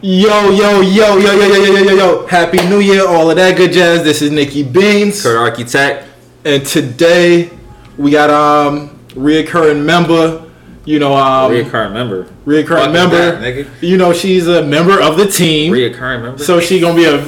Yo, yo, yo, yo, yo, yo, yo, yo, yo, yo. Happy New Year, all of that good jazz. This is Nikki Beans. Kurt Architect. And today we got um reoccurring member, you know, um Reoccurring member. reoccurring Fuck is member. that, nigga? you know, she's a member of the team. Reoccurring member. so she gonna be a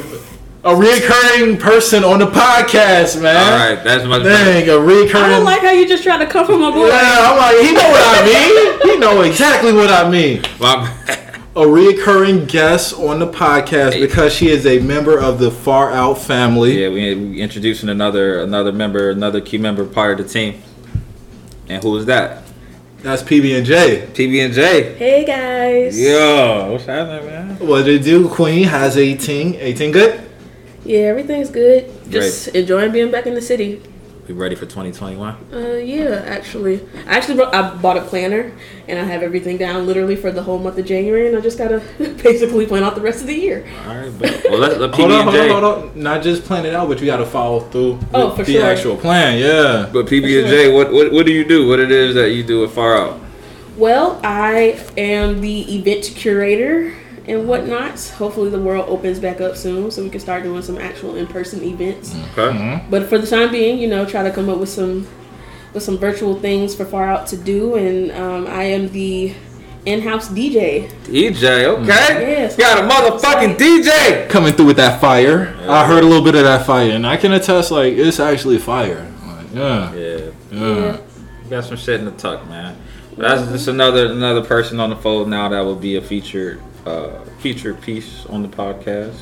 a reoccurring person on the podcast, man. all right, that's my thing. A reoccurring. I don't like how you just try to come from my boy. yeah, I'm like, he know what I mean. He know exactly what I mean. My- a reoccurring guest on the podcast because she is a member of the Far Out family. yeah, we, we introducing another another member, another key member part of the team. And who is that? That's PB and J. PB and J. Hey guys. Yo, what's happening, man? What did it do? Queen has 18. 18 good? Yeah, everything's good. Just enjoying being back in the city. We ready for 2021? Uh, yeah, actually, I actually brought, I bought a planner and I have everything down literally for the whole month of January, and I just gotta basically plan out the rest of the year. All right, but well, let, let PB Hold on, hold on, hold on. Not just plan it out, but you got to follow through with Oh, for the sure. actual plan. Yeah. But PB and J, what, what what do you do? What it is that you do at Far Out? Well, I am the event curator and whatnot. Hopefully, the world opens back up soon so we can start doing some actual in-person events. Mm-hmm. Okay. Mm-hmm. But for the time being, you know, try to come up with some with some virtual things for Far Out to do, and um, I am the in-house DJ. DJ, okay. Mm-hmm. Yes. Got a motherfucking DJ. Coming through with that fire. I heard a little bit of that fire, and I can attest, like, it's actually fire. Like, yeah. Yeah. Yeah. Got some shit in the tuck, man. That's just another another person on the fold now that will be a featured uh, featured piece on the podcast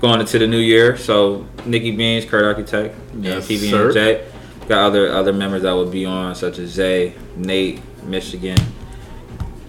going into the new year. So Nikki Beans, Kurt Architect, Yes, yeah, PB sir. and J. Got other other members that will be on, such as Zay, Nate, Michigan,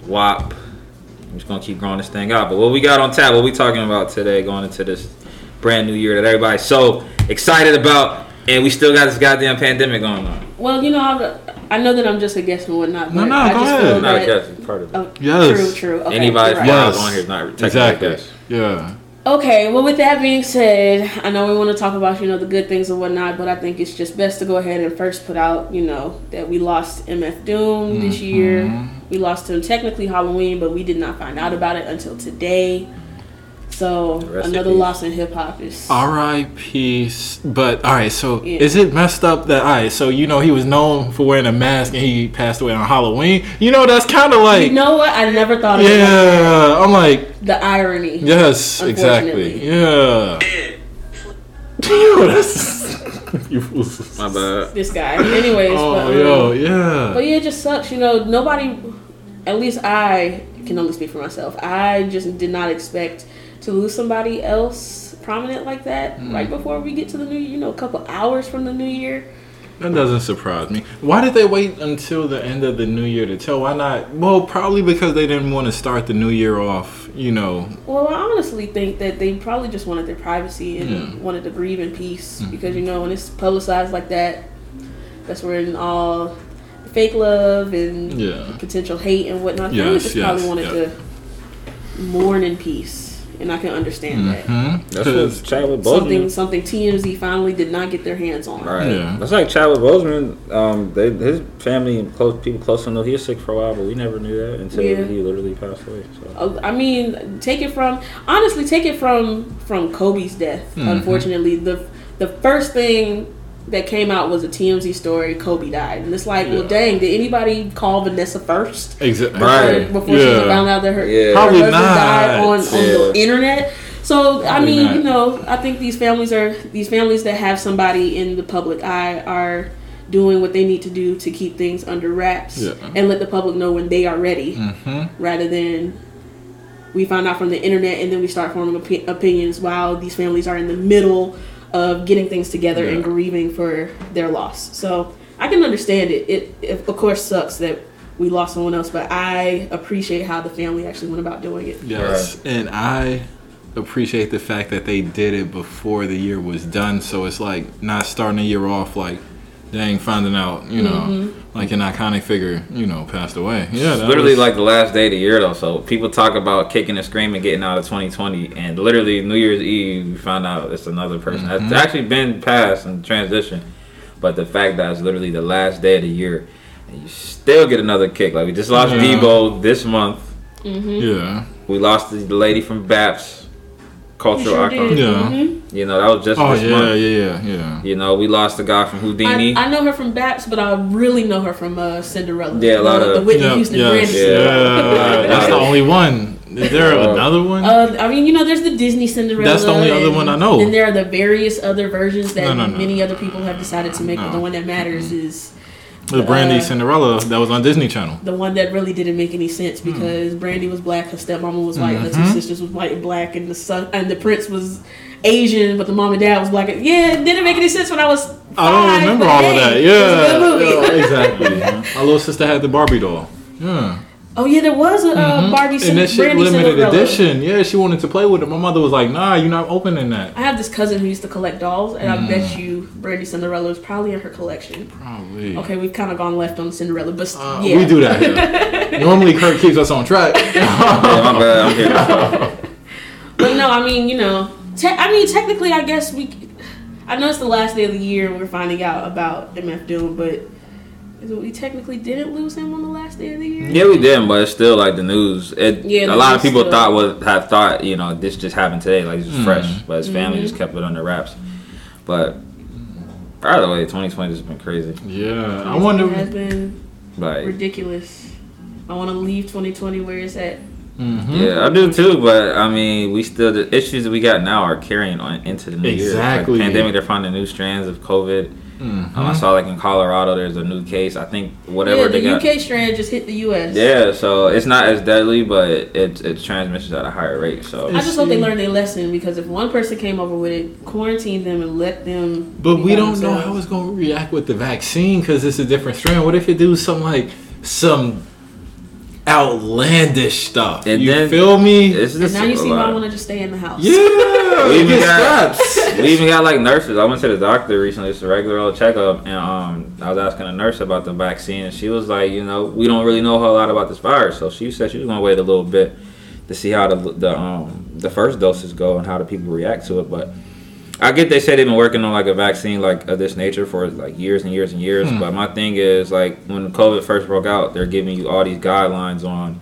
WAP. I'm just gonna keep growing this thing out. But what we got on tap, what we talking about today, going into this brand new year that everybody's so excited about, and we still got this goddamn pandemic going on. Well, you know, I, I know that I'm just a guest and whatnot. No, but no, I go just ahead. feel Not a that- guest, part of it. Oh, Yes. True, true. Okay, Anybody right. out Yes. on here is not technically Exactly. a guest. Yeah. Okay, well, with that being said, I know we want to talk about you know the good things and whatnot, but I think it's just best to go ahead and first put out you know that we lost MF Doom this year. Mm-hmm. We lost him technically Halloween, but we did not find out about it until today. So Rest another loss in hip hop is R.I.P. But all right, so Yeah. is it messed up that all right? So you know he was known for wearing a mask and he passed away on Halloween. You know that's kind of like You know what? I never thought of it yeah. I'm like the irony. yes, exactly. Yeah. Yo, that's you fools. My bad. This guy. Anyways, Oh but, um, yo, yeah. But yeah, it just sucks. You know, nobody, at least I can only speak for myself. I just did not expect to lose somebody else prominent like that Mm. right before we get to the new year. You know, a couple hours from the new year. That doesn't surprise me. Why did they wait until the end of the new year to tell? Why not? Well, probably because they didn't want to start the new year off. You know, Well, I honestly think that they probably just wanted their privacy and Yeah. wanted to grieve in peace Mm-hmm. because you know when it's publicized like that, that's when all fake love and Yeah. potential hate and whatnot. they Yes, just yes, probably wanted yeah. to mourn in peace, and I can understand that. hmm? That's what Chadwick something Boseman. something TMZ finally did not get their hands on. Right. Yeah. That's like Chadwick Boseman. Um, they, his family and close people close to him know he was sick for a while, but we never knew that until Yeah. he literally passed away. So. Uh, I mean, take it from honestly, take it from from Kobe's death. Mhm. Unfortunately, the the first thing that came out was a TMZ story. Kobe died, and it's like, well, dang, did anybody call Vanessa first exactly. Right. before she Yeah. found out that her, Yeah. her Probably husband not. died on, on the internet? So I mean, not. you know, I think these families are these families that have somebody in the public eye are doing what they need to do to keep things under wraps Yeah. and let the public know when they are ready hmm rather than we find out from the internet and then we start forming opi- opinions while these families are in the middle of getting things together and grieving for their loss. So I can understand it. It, it of course sucks that we lost someone else, but I appreciate how the family actually went about doing it. Yes, and I appreciate the fact that they did it before the year was done. So it's like not starting the year off like, dang, finding out, you know, Mm-hmm. like an iconic figure, you know, passed away. Yeah, that literally was- like the last day of the year though. So people talk about kicking and screaming, getting out of 2020, and literally New Year's Eve, we find out it's another person. Mm-hmm. It's actually been passed and transition, but the fact that it's literally the last day of the year, and you still get another kick. Like we just lost Yeah. Deebo this month. Yeah. We lost the lady from BAPS, cultural Sure icon. did. Yeah. Mhm. You know, that was just Oh this yeah, month. yeah, yeah, yeah. You know, we lost the guy from Houdini. I, I know her from Baps, but I really know her from uh, Cinderella. Yeah, a lot the, of- the Whitney Yeah, Houston yes, Brandy. Yeah. yeah. That's the only one. Is there Uh, another one? Uh, I mean, you know, there's the Disney Cinderella. That's the only other one I know. Then there are the various other versions that No, no, no. many other people have decided to make, but the one that matters is the Brandy uh, Cinderella that was on Disney Channel. the one that really didn't make any sense Hmm. because Brandy was black, her stepmama was white, her Mm-hmm. two sisters was white and black, and the son and the prince was Asian, but the mom and dad was black. Yeah, it didn't make any sense when I was. Five, I don't remember all hey, of that. it was a good movie. Yeah, yeah, exactly. My little sister had the Barbie doll. Yeah. Oh yeah, there was a uh, Barbie and that shit limited Cinderella. edition. Yeah, she wanted to play with it. My mother was like, "Nah, you're not opening that." I have this cousin who used to collect dolls, and I Mm. bet you Brandy Cinderella is probably in her collection. Probably. Okay, we've kind of gone left on Cinderella, but s- Uh, yeah, We do that here. Normally, Kurt keeps us on track. yeah, my bad. I'm here. But no, I mean, you know, te- I mean, technically, I guess we. I know it's the last day of the year, and we're finding out about MF Doom, but is we technically didn't lose him on the last day of the year. Yeah, we didn't, but it's still like the news. It, Yeah, a lot of people still- thought would have thought, you know, this just happened today, like this is fresh, but his family Mm-hmm. just kept it under wraps. But by the way, 2020 has been crazy. yeah, I It wonder. has been Like, ridiculous. I want to leave 2020 where it's at. Mhm. yeah, I do too. But I mean, we still the issues that we got now are carrying on into the new Exactly. year. Like, pandemic, they're finding new strands of COVID. Um, I saw like in Colorado, there's a new case. I think whatever yeah, they the got. UK strand just hit the US. Yeah, so it's not as deadly, but it it transmissions at a higher rate. So I just hope they See. learn their lesson because if one person came over with it, quarantine them and let them. But we don't know how it's going to react with the vaccine because it's a different strain. What if it do some like some outlandish stuff? And you then- feel me? it's And just now you see why I want to just stay in the house. yeah, We even got- we even got like nurses. I went to the doctor recently, just a regular old checkup, and um, I was asking a nurse about the vaccine, and she was like, you know, we don't really know a whole lot about this virus, so she said she was gonna wait a little bit to see how the the um the first doses go and how the people react to it. But I get they say they've been working on like a vaccine like of this nature for like years and years and years. Hmm. But my thing is like when COVID first broke out, they're giving you all these guidelines on.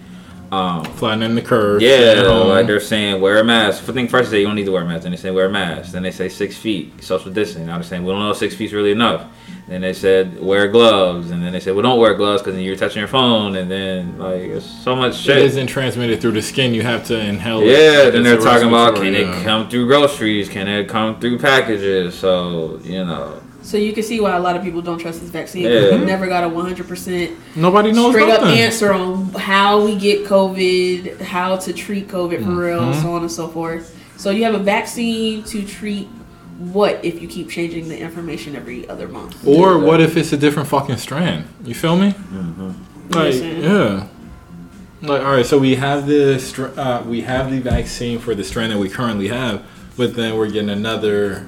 Um, Flattening the curve. yeah, like they're saying wear a mask. I think first they say you don't need to wear a mask. Then they say wear a mask. Then they say six feet, social distancing. Now they're saying we don't know if six feet's really enough. Then they said wear gloves, and then they said well don't wear gloves because then you're touching your phone, and then like it's so much shit. isn't transmitted through the skin. You have to inhale. it. Yeah, then they're talking about can yeah. it come through groceries? Can it come through packages? So you know, So you can see why a lot of people don't trust this vaccine. Yeah. We never got a 100% Nobody knows straight up answer on how we get COVID, how to treat COVID for real, Mm-hmm. so on and so forth. So you have a vaccine to treat what if you keep changing the information every other month? Or what if it's a different fucking strand? You feel me? Like, yeah. Like, all right, so we have the uh, we have the vaccine for the strand that we currently have, but then we're getting another.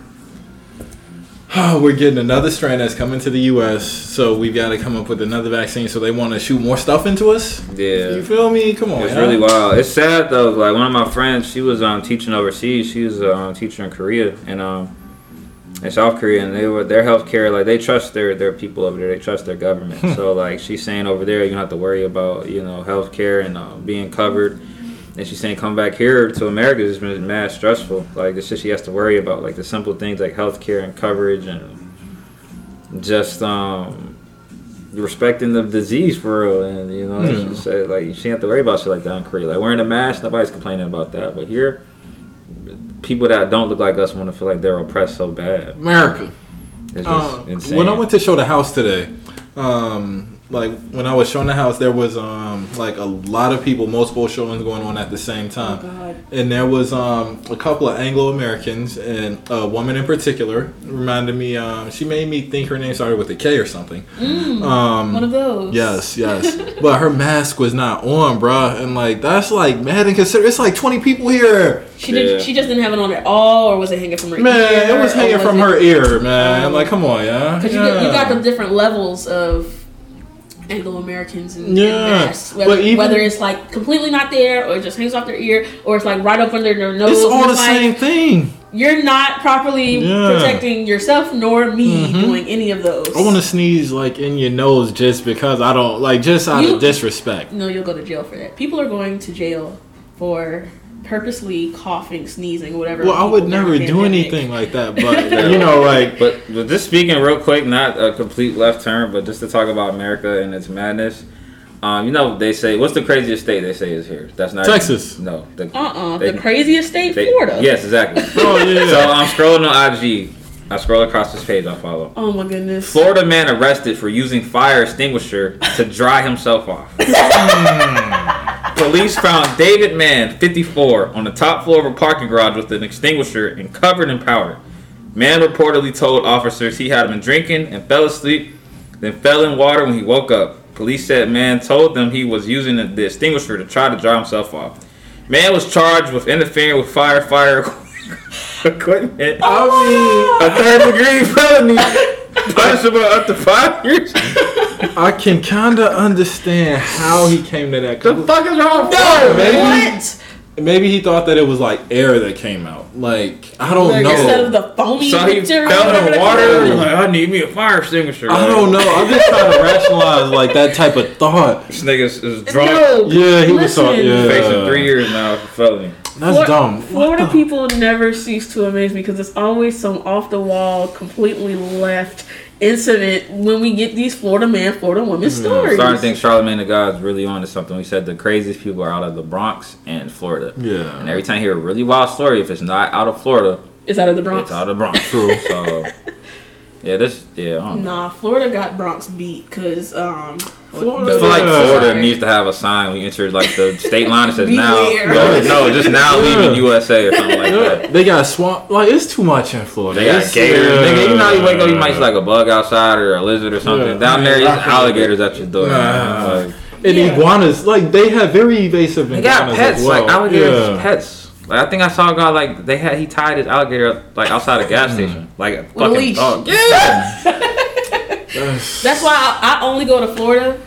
we're getting another strand that's coming to the U.S. So we've got to come up with another vaccine. So they want to shoot more stuff into us. yeah. You feel me? Come on, It's really wild. It's sad though. Like one of my friends, she was um, teaching overseas. She was um, teacher in Korea and um, in South Korea, and they were their healthcare. Like they trust their their people over there. They trust their government. so like she's saying over there, you don't have to worry about you know healthcare and uh, being covered. And she's saying come back here to America has been mad stressful. Like the shit she has to worry about, like the simple things like healthcare and coverage and just um respecting the disease for real and you know Hmm. she said like she have to worry about shit like that in Korea like wearing a mask nobody's complaining about that but here people that don't look like us want to feel like they're oppressed so bad America. it's just Uh, insane when I went to show the house today, um, like when I was showing the house, there was um, like a lot of people, multiple showings going on at the same Oh time. God. and there was um, a couple of Anglo Americans, and a woman in particular reminded me. Um, she made me think her name started with a K or something. Mm, Um, one of those. yes, yes, but her mask was not on, bruh, and like that's like mad and consider. It's like twenty people here, She did. Yeah. She just didn't have it on at all, or was it hanging from her? man. ear, It was hanging from it- her ear, man. Um, like, come on, yeah. Because yeah. you, you got the different levels of Anglo Americans and Yeah. Whether, even- whether it's like completely not there or it just hangs off their ear or it's like right up under their nose. It's all the like, same thing. You're not properly Yeah. protecting yourself nor me Mhm. doing any of those. I want to sneeze like in your nose just because I don't like just out You- of disrespect. No, you'll go to jail for that. People are going to jail for purposely coughing, sneezing, whatever. Well, I would never do anything like that, but you know, like But, but just speaking real quick, not a complete left turn, but just to talk about America and its madness. Um, you know, they say what's the craziest state they say is here? That's not Texas. No, the, Uh-uh. They- the craziest state, they- Florida. Yes, exactly. oh yeah, so I'm scrolling on IG. I scroll across this page I follow. Oh my goodness. Florida man arrested for using fire extinguisher to dry himself off. Police found David Mann, 54, on the top floor of a parking garage with an extinguisher and covered in powder. Mann reportedly told officers he had been drinking and fell asleep, then fell in water when he woke up. Police said Mann told them he was using the- the extinguisher to try to dry himself off. Mann was charged with interfering with firefighter equipment. Oh, oh, I mean, a third degree felony, punishable up to five years. Mean, I can kind of understand how he came to that. The fuck is wrong with fire, man? What? Maybe he thought that it was like air that came out. Like I don't Like, know. Instead of the foamy So he material, fell in the water. call it. and Like, I need me a fire extinguisher. I don't know. I'm just trying to rationalize like that type of thought. This nigga is, is drunk. No, Yeah, he was so listen. yeah. Facing three years now for felony. That's Flor- dumb. Florida the- people never cease to amaze me because it's always some off the wall, completely left incident when we get these Florida man, Florida woman stories I'm stories. starting to think Charlemagne the God is really on to something. We said the craziest people are out of the Bronx and Florida. Yeah. And every time I hear a really wild story, if it's not out of Florida, It's out of the Bronx. it's out of the Bronx. True. So, yeah, this, yeah, I don't know. Nah, Florida got Bronx beat because um. Florida- I feel like Florida Sorry. needs to have a sign when you enter like the state line that says now. No, no, just now Yeah. leaving USA or something like that. they got swamp. Like it's too much in Florida. They got It's- gators. yeah. Nigga, you know you wake up, you might see like a bug outside or a lizard or something. Yeah. Down there, Yeah. there's alligators at your door. Nah. Like, and Yeah. iguanas. Like they have very evasive they iguanas got pets, as well. like alligators, Yeah. pets. Like I think I saw a guy like they had he tied his alligator like outside a gas station, like a With a fucking leash. dog. Yeah, That's- That's why I, I only go to Florida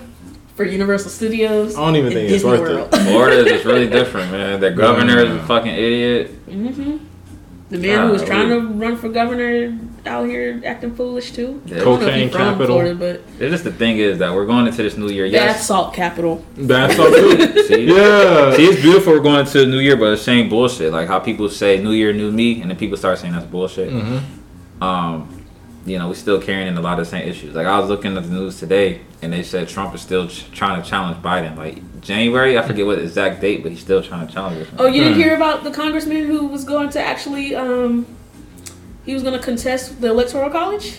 for Universal Studios. I don't even and think it's Disney worth it. Florida is just really different, man. Their governor is a fucking idiot. hmm The man who was trying we- to run for governor out here acting foolish too. Yeah. I don't know if Cocaine capital. Florida, but It's just the thing is that we're going into this new year. bath Yes, salt capital. Bath salt too. see, Yeah. See, it's beautiful we're going into the new year, but it's same bullshit. Like how people say New Year, New Me, and then people start saying that's bullshit. Mhm. Um, you know, we're still carrying in a lot of the same issues. Like I was looking at the news today, and they said Trump is still ch- trying to challenge Biden. Like January, I forget what exact date, but he's still trying to challenge us. Oh, you didn't Hmm. hear about the congressman who was going to actually um he was going to contest the electoral college?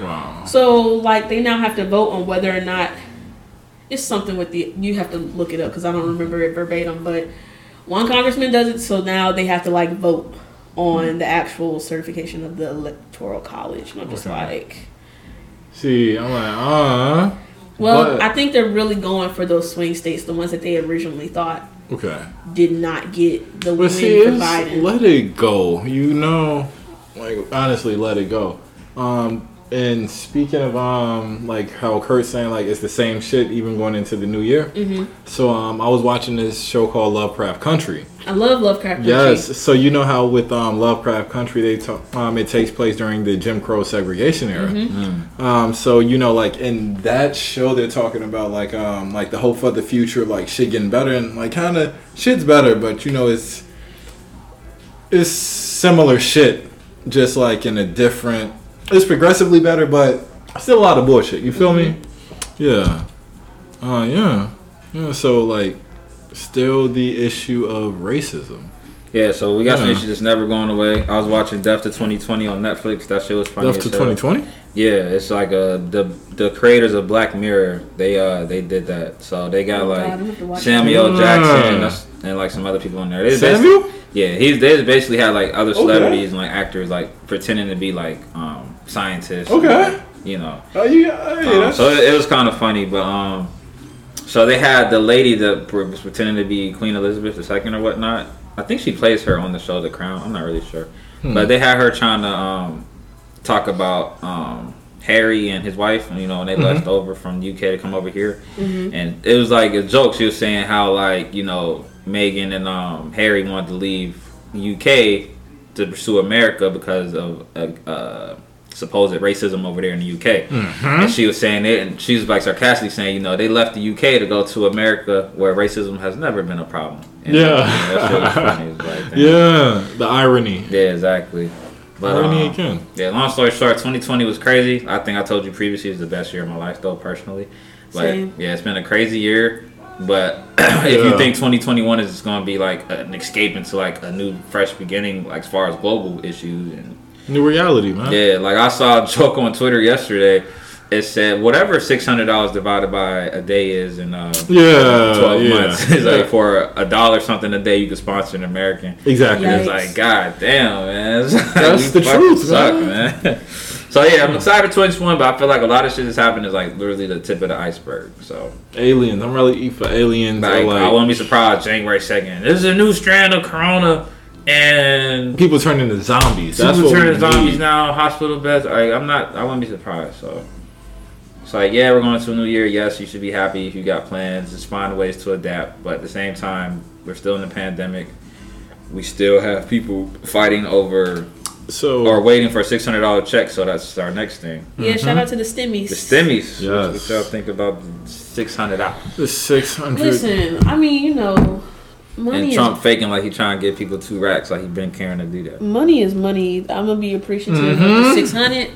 Wow. So like they now have to vote on whether or not it's something with the you have to look it up because I don't remember it verbatim, but one congressman does it, so now they have to like vote on the actual certification of the electoral college. And I'm just Okay. like, See, I'm like, uh. well, But- I think they're really going for those swing states, the ones that they originally thought Okay. did not get the But win see, for Biden. let it go. You know, like honestly, let it go. Um, and speaking of um, like how Kurt's saying like it's the same shit even going into the new year. hmm So um, I was watching this show called Lovecraft Country. I love Lovecraft Country. Yes. So you know how with um, Lovecraft Country they talk, um, it takes place during the Jim Crow segregation era. Mhm. Um, so you know, like in that show, they're talking about like um, like the hope for the future, like shit getting better, and like kind of shit's better, but you know, it's it's similar shit, just like in a different. It's progressively better, but still a lot of bullshit. You feel me? Yeah. Uh, yeah. Yeah. So like, still the issue of racism. Yeah, so we got some Yeah. issues that's never going away. I was watching Death to 2020 on Netflix. That shit was funny. Left as to 2020. Yeah, it's like uh the the creators of Black Mirror. They uh they did that. So they got Oh, God, like I'm gonna have to watch Samuel that. Jackson that's, and like some other people in there. They basically- Samuel. Yeah, he's they basically had like other Okay. celebrities and like actors like pretending to be like um scientists. Okay. You know. Oh, you. Hey, Um, so it, it was kind of funny, but um, so they had the lady that was pretending to be Queen Elizabeth II or whatnot. I think she plays her on the show The Crown. I'm not really sure, Hmm. but they had her trying to um talk about um Harry and his wife, you know, and they Mm-hmm. left over from UK to come over here, and it was like a joke. She was saying how like you know Meghan and um, Harry wanted to leave UK to pursue America because of uh, uh, supposed racism over there in the UK. Mm-hmm. And she was saying it, and she was like sarcastically saying, you know, they left the UK to go to America where racism has never been a problem. And, Yeah. that shit was funny. It was like. Yeah, the irony. Yeah, exactly. But irony um, again. yeah, long story short, 2020 was crazy. I think I told you previously it was the best year of my life, though, personally. But Same. yeah, it's been a crazy year. But if Yeah. you think 2021 is going to be like an escape into like a new, fresh beginning, like as far as global issues and New reality, man. yeah, like I saw a joke on Twitter yesterday. It said whatever six hundred dollars divided by a day is in uh, Yeah, twelve yeah. months is like for a dollar something a day you can sponsor an American. Exactly. It's like God damn, man. Like, That's the truth, suck, man. man. so yeah, I'm excited for 2021, but I feel like a lot of shit that's happened is like literally the tip of the iceberg. So Aliens. I'm really eat for aliens. like, like I won't be surprised January second. There's a new strand of Corona, and people turn into zombies. That's People what turning we zombies need. now, hospital beds. Like, I'm not. I won't be surprised. So it's like, yeah, we're going to a new year. Yes, you should be happy if you got plans. Just find ways to adapt. But at the same time, we're still in the pandemic. We still have people fighting over So or waiting for a six hundred dollar check. So that's our next thing. Yeah, shout out to the stimmies. The stimmies. Yes. What y'all think about six hundred dollars? the six hundred. Listen, I mean, you know, money And is Trump faking like he trying to give people two racks, like he been caring to do that. money is money. I'm gonna be appreciative of Mhm. the six hundred,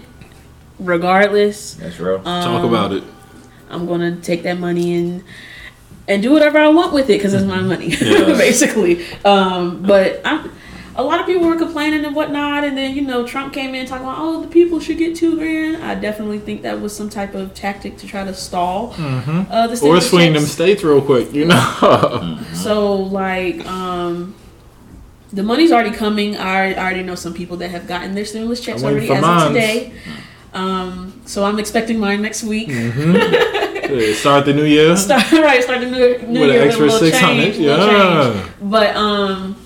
regardless. That's real. Talk Um, about it. I'm gonna take that money and and do whatever I want with it because it's my money, Yes. basically. Um, but I'm, a lot of people were complaining and whatnot, and then you know Trump came in talking about oh the people should get two grand. I definitely think that was some type of tactic to try to stall Mm-hmm. uh, the Or stimulus swing them states real quick, you know. So like um the money's already coming. I, I already know some people that have gotten their stimulus checks already for as of today. Um so I'm expecting mine next week. Yeah, Start the new year Start right, start the new, new with year an extra with a little six hundred. change, little change. Yeah. But um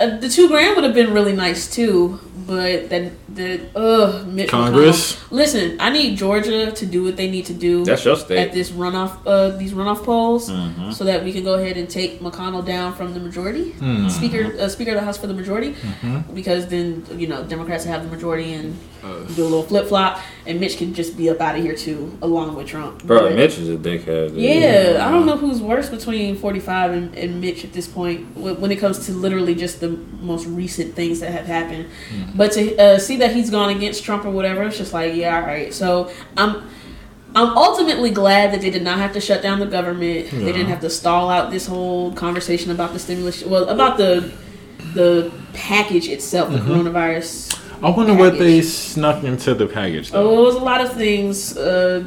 uh, the two grand would have been really nice too, but that the uh Mitch Congress? McConnell- Listen, I need Georgia to do what they need to do That's your state at this runoff uh these runoff polls Mhm. so that we can go ahead and take McConnell down from the majority Hmm. speaker uh, speaker of the house for the majority Mm-hmm. because then you know Democrats have the majority and Uh, do a little flip flop and Mitch can just be up out of here too along with Trump. Bro, But- Mitch is a dickhead. dude. yeah, I don't know who's worse between 45 and, and Mitch at this point when when it comes to literally just the most recent things that have happened. But to uh, see that he's gone against Trump or whatever, it's just like, yeah, all right. So I'm. I'm ultimately glad that they did not have to shut down the government. They didn't have to stall out this whole conversation about the stimulus. Well, about the the package itself, the coronavirus. I wonder what they snuck into the package Oh, it was a lot of things uh,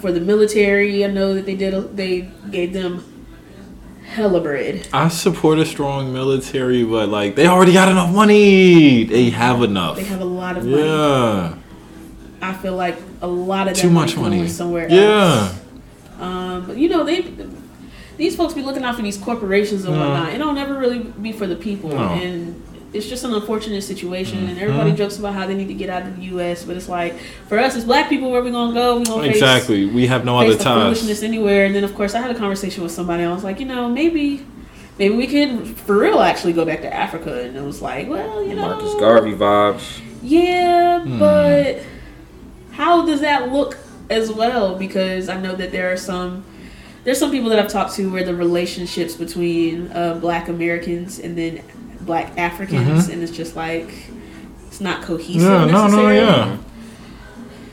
for the military. I know that they did. A, they gave them hella bread. I support a strong military, but like they already got enough money. They have enough. They have a lot of money. yeah, I feel like a lot of too much money somewhere Yeah, else. Um, but you know they. These folks be looking out for these corporations and No. whatnot. It don't ever really be for the people, No. and it's just an unfortunate situation. And everybody jokes about how they need to get out of the U.S., but it's like for us as Black people, where we gonna go? We gonna face exactly. We have no other face the foolishness anywhere. And then of course I had a conversation with somebody. I was like, you know, maybe maybe we could for real actually go back to Africa. And it was like, well, you know, Marcus Garvey vibes. Yeah, Hmm. but how does that look as well? Because I know that there are some there's some people that I've talked to where the relationships between uh, Black Americans and then Black Africans, and it's just like it's not cohesive. Mm-hmm. Yeah, no, no, necessarily. yeah,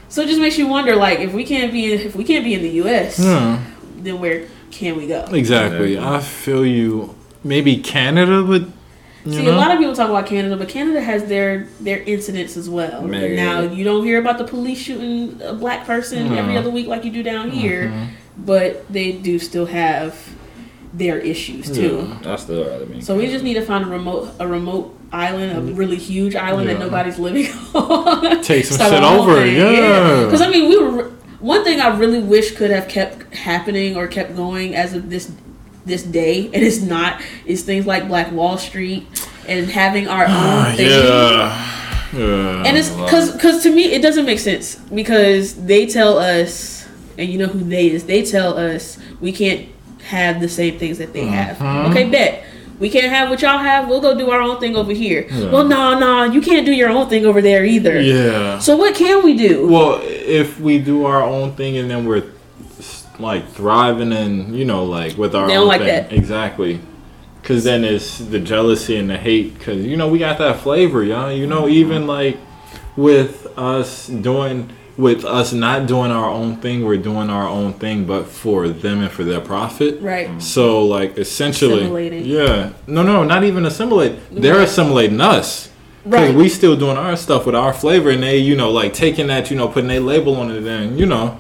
So it just makes you wonder, like, if we can't be in, if we can't be in the U.S., yeah. then where can we go? Exactly. I feel you. Maybe Canada, but you See, know, a lot of people talk about Canada, but Canada has their their incidents as well. Man. Now you don't hear about the police shooting a black person No. every other week like you do down here, Mhm. but they do still have their issues too. I still rather be. So we just need to find a remote a remote island, a really huge island that Mm. Nobody's living on. Take some Start shit over, thing, yeah. Because I mean, we were one thing I really wish could have kept happening or kept going as of this this day, and it's not, is things like Black Wall Street and having our own thing. yeah. Yeah. And it's because because to me it doesn't make sense because they tell us, and you know who they is. They tell us we can't have the same things that they mm-hmm. have. Okay, bet. We can't have what y'all have. We'll go do our own thing over here. Well, no, no, you can't do your own thing over there either. yeah. So what can we do? Well, if we do our own thing and then we're like thriving and you know like with our They don't own like thing, that. exactly. Cause then it's the jealousy and the hate. Cause you know we got that flavor, y'all. You know even like with us doing with us not doing our own thing, we're doing our own thing, but for them and for their profit. Right. So like essentially, Assimilating. yeah, no, no, not even assimilate. They're Right. assimilating us. Because Right. we still doing our stuff with our flavor, and they, you know, like taking that, you know, putting their label on it, and you know,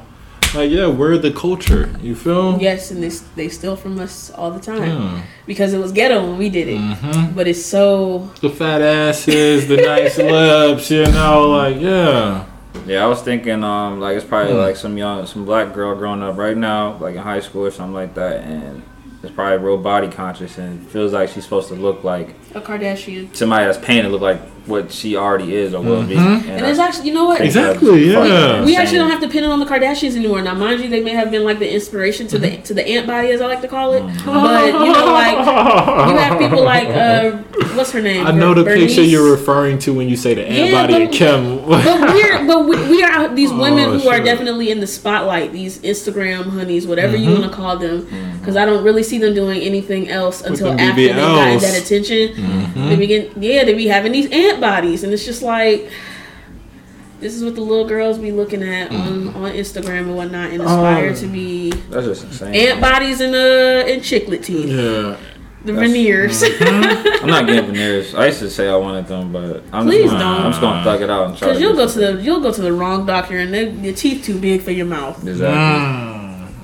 like yeah, we're the culture. You feel? Yes, and they they steal from us all the time Yeah. because it was ghetto when we did it. Mm-hmm. But it's so The fat asses, the nice lips, you know, like yeah. Yeah, I was thinking, um, like it's probably Hmm. like some young, some black girl growing up right now, like in high school or something like that, and it's probably real body conscious and feels like she's supposed to look like a Kardashian. somebody that's painted look like what she already is or will be. Mhm. And it's actually, you know what? Exactly, yeah. We actually don't have to pin it on the Kardashians anymore. Now, mind you, they may have been like the inspiration to the to the ant body, as I like to call it. But you know, like you have people like uh, what's her name? I know the Bernice. picture you're referring to when you say the ant Yeah, body but- and Kim. But we're but we, we are these women Oh, who are definitely in the spotlight. These Instagram honeys, whatever you Mm-hmm. want to call them, because I don't really see them doing anything else until after they got that attention. Mm-hmm. They begin, yeah, they be having these ant bodies, and it's just like. This is what the little girls be looking at on, on Instagram and whatnot, and aspire Oh. to be that's just insane. ant bodies and uh and chiclet teeth, yeah. the veneers. I'm not getting veneers. I used to say I wanted them, but I'm Please just, don't. I'm just gonna thug it out and try. Because you'll do go to the you'll go to the wrong doctor, and they, your teeth too big for your mouth. exactly. Mm.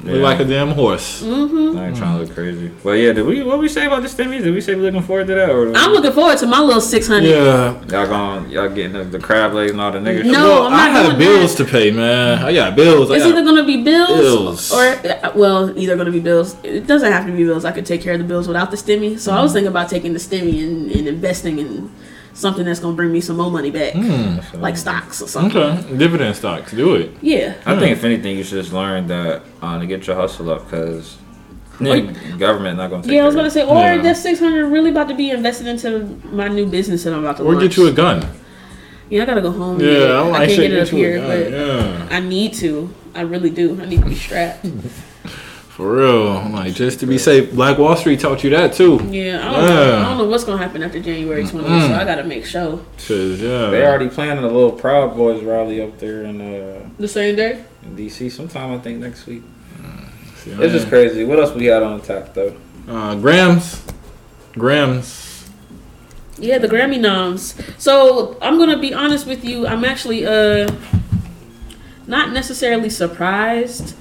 Yeah. Look like a damn horse. Mm-hmm. I ain't trying to look crazy. But yeah, did we what we say about the stimmies? Did we say we looking forward to that or I'm looking forward to my little six hundred. Yeah. y'all going y'all getting the, the crab legs and all the niggas? No. well, I'm I not have doing bills to pay, man. I got bills. I It's got either gonna be bills, Bills. or uh, well, either gonna be bills. It doesn't have to be bills. I could take care of the bills without the stimmy. So Mm-hmm. I was thinking about taking the stimmy and, and investing in something that's gonna bring me some more money back, Hmm. like stocks or something. Okay, dividend stocks, do it. Yeah. I think if anything, you should just learn that uh, to get your hustle up because government not gonna take Yeah, I was gonna say, or Yeah. that six hundred really about to be invested into my new business that I'm about to Or launch. get you a gun. yeah, I gotta go home. Yeah, Yeah, I, I can't shit, get it up get here, but yeah, I need to. I really do. I need to be strapped. for real. Like just to be safe. Black Wall Street taught you that too. Yeah, I don't, know, I don't know what's gonna happen after January 20th, Mm. so I gotta make sure. Cause yeah, They already planning a little Proud Boys rally up there in uh, The same day? in DC sometime I think next week. See, It's just crazy. What else we got on tap though? uh, grams, grams. Yeah, the Grammy noms. So I'm gonna be honest with you. I'm actually uh not necessarily surprised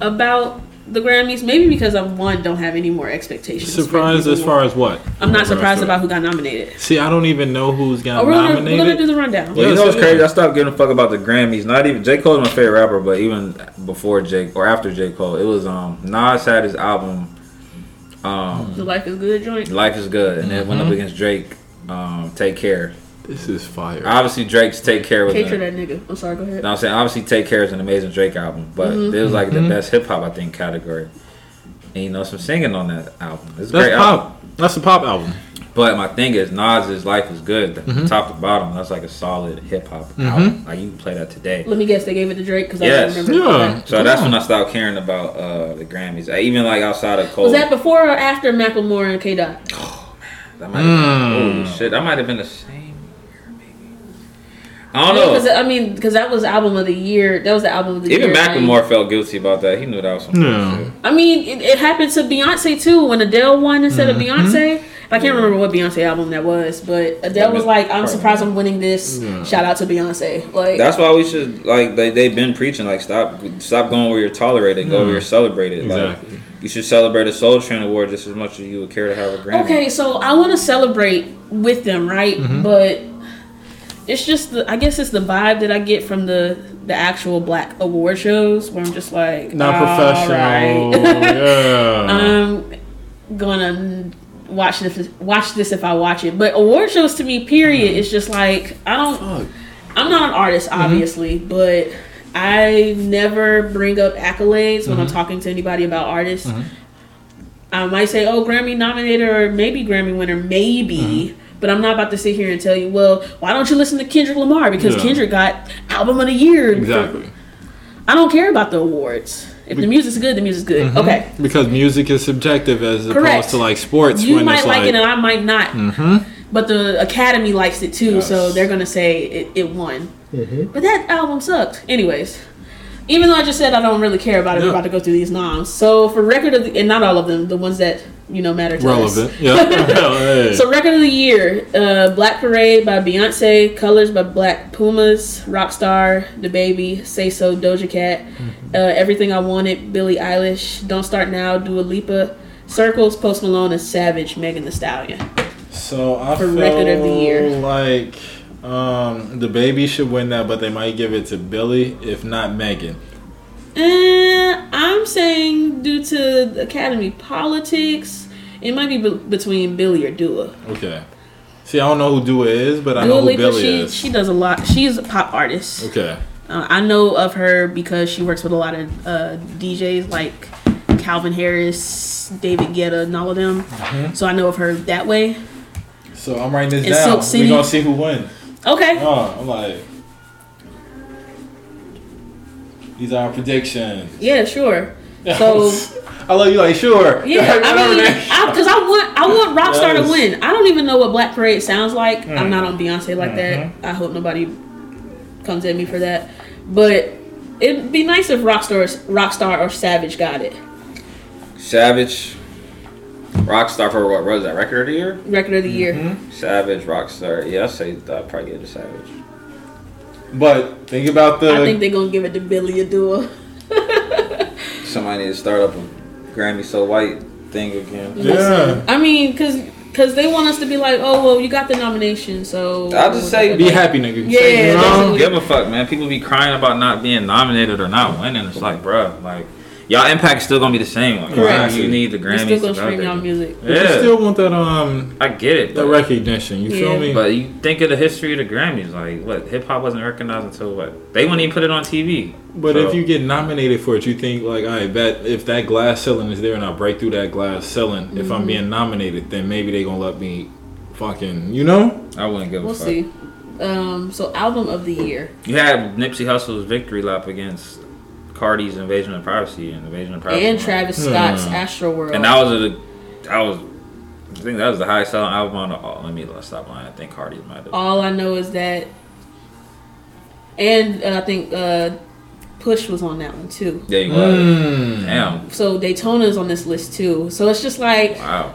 about the Grammys. Maybe because I'm one don't have any more expectations. for Surprised as far as what? I'm not surprised about who got nominated. See, I don't even know who's got Oh, we're gonna, we're nominated. gonna do the rundown. Well, you know what's crazy? I stopped giving a fuck about the Grammys. Not even J Cole's my favorite rapper, but even before J or after J Cole, it was um Nas had his album, um The Life is Good joint. Life is Good, and then went up Mhm. against Drake, um Take Care. This is fire. Obviously, Drake's Take Care was. Take an- care of that nigga. I'm sorry. Go ahead. No, I'm saying obviously Take Care is an amazing Drake album, but Mhm. it was like the Mhm. best hip hop I think category. And you know some singing on that album. It's a That's great album. pop. That's a pop album. But my thing is Nas's Life is Good, Mhm. top to bottom. That's like a solid hip hop Mhm. album. Like you can play that today. Let me guess. They gave it to Drake because Yes. I don't remember. Yeah. Okay. So that's when I stopped caring about uh, the Grammys. I, even like outside of Cole. Was that before or after Macklemore and K Dot? that might have Mm. been, holy shit, that might have been the same year, maybe. I don't know. Because I mean, because that was album of the year. That was the album of the Even year. Even Macklemore felt guilty about that. He knew that was some Yeah. I mean, it, it happened to Beyonce too when Adele won instead of Beyonce. I can't remember what Beyonce album that was, but Adele was like, "I'm surprised I'm winning this." Yeah. Shout out to Beyonce. Like, That's why we should like they they've been preaching like stop stop going where you're tolerated, go Mm. where you're celebrated. Like Exactly. you should celebrate a Soul Train award just as much as you would care to have a Grammy. okay, so I want to celebrate with them, right? Mm-hmm. But it's just the, I guess it's the vibe that I get from the the actual black award shows where I'm just like, Not professional. right." yeah. I'm gonna watch this watch this if I watch it. But award shows to me, period, mm-hmm. it's just like I don't. Fuck. I'm not an artist, mm-hmm. obviously, but I never bring up accolades when I'm mm-hmm. talking to anybody about artists. I might say, "Oh, Grammy nominated or maybe Grammy winner, maybe." But I'm not about to sit here and tell you, well, why don't you listen to Kendrick Lamar? Because Yeah. Kendrick got album of the year. Exactly. I don't care about the awards. If the music's good, the music's good. Okay. Because music is subjective as Correct. opposed to like sports. You when might like, like, it and I might not. hmm But the Academy likes it too, so they're gonna say it, it won. Mm-hmm. But that album sucked. Anyways, even though I just said I don't really care about it, Yeah. we're about to go through these noms. So for record of the, and not all of them, the ones that you know matter to us. relevant. Yeah. Hey. So record of the year: uh, Black Parade by Beyonce, Colors by Black Pumas, Rockstar, DaBaby, Say So, Doja Cat, Mm-hmm. uh, Everything I Wanted, Billie Eilish, Don't Start Now, Dua Lipa, Circles, Post Malone, and Savage, Megan Thee Stallion. So I For feel record of the year. like um, DaBaby should win that, but they might give it to Billie, if not Megan. Eh, I'm saying due to the Academy politics, it might be be- between Billie or Dua. Okay. See, I don't know who Dua is, but I Dua know who Lipa, Billie she is. she does a lot. She's a pop artist. okay. Uh, I know of her because she works with a lot of uh, DJs like Calvin Harris, David Guetta, and all of them. Mm-hmm. So I know of her that way. So I'm writing this And down. We're gonna see who wins. Okay. Oh, I'm like. These are our predictions. Yeah, sure. So I love you. Like sure. yeah, I mean, that- because I, want I want Rockstar Yes. to win. I don't even know what Black Parade sounds like. Mm. I'm not on Beyonce like Mm-hmm. that. I hope nobody comes at me for that. But it'd be nice if Rockstar, Rockstar or Savage got it. Savage, Rockstar for what was that record of the year? Record of the year. Mm-hmm. Savage, Rockstar. Yeah, I say I'd probably give it to Savage. But think about the. I think they're gonna give it to Billie or Dua. Somebody need to start up a Grammy So White thing again. yeah. I mean, cause cause they want us to be like, oh well, you got the nomination, so I'll just say- Be happy, nigga. Yeah, you know? definitely. Give a fuck, man. People be crying about not being nominated or not winning. It's like, bruh, like y'all impact is still gonna be the same. Like, Correct. You need the Grammys. You're still gonna go stream y'all music. But you Yeah, still want that um I get it. that But, recognition. You feel me? but you think of the history of the Grammys, like what hip hop wasn't recognized until what? They wouldn't even put it on TV. But So- if you get nominated for it, you think like, I bet if that glass ceiling is there and I break through that glass ceiling, if Mm-hmm. I'm being nominated, then maybe they gonna let me fucking, you know? I wouldn't give We'll a fuck. see. Um, so album of the year. You had Nipsey Hussle's victory lap against Cardi's Invasion of Privacy and Invasion of Privacy. and Travis Scott's Hmm. Astro World. And that was a, that was, I think that was the highest selling album on the. Oh, let me let's stop lying. I think Cardi might have. All I know is that, and uh, I think uh, Push was on that one too. There you go. Mm. Damn. So Daytona's on this list too. So it's just like Wow.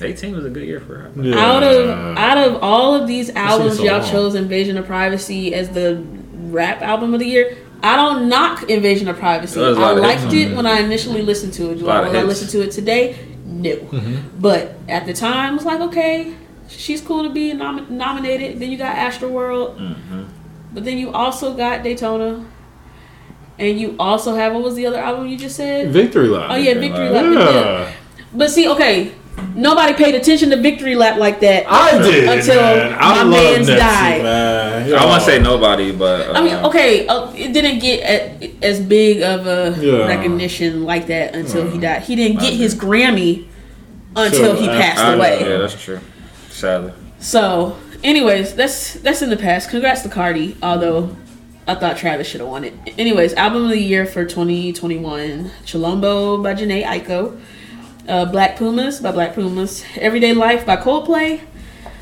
18 was a good year for her. Yeah. out of out of all of these albums, so y'all long. chose Invasion of Privacy as the rap album of the year. I don't knock Invasion of Privacy. There was a I lot of liked hits. it when I initially listened to it. Do lot I, of will I hits. listen to it today? No. Mm-hmm. But at the time, I was like, okay, she's cool to be nom- nominated. Then you got Astro World. Mm-hmm. But then you also got Daytona. And you also have, what was the other album you just said? Victory lap. Oh, yeah, Victory Lap. Yeah. But see, okay, nobody paid attention to Victory Lap like that. I did. Until man. I my love man's Nipsey, died. Man. I won't say nobody, but. Uh, I mean, okay, uh, it didn't get a, as big of a Yeah. recognition like that until he died. He didn't get his Grammy until So, he I- passed I- away. Yeah, that's true. Sadly. So, anyways, that's that's in the past. Congrats to Cardi, although I thought Travis should have won it. Anyways, album of the year for 2021: Chilombo by Jhené Aiko, uh, Black Pumas by Black Pumas, Everyday Life by Coldplay,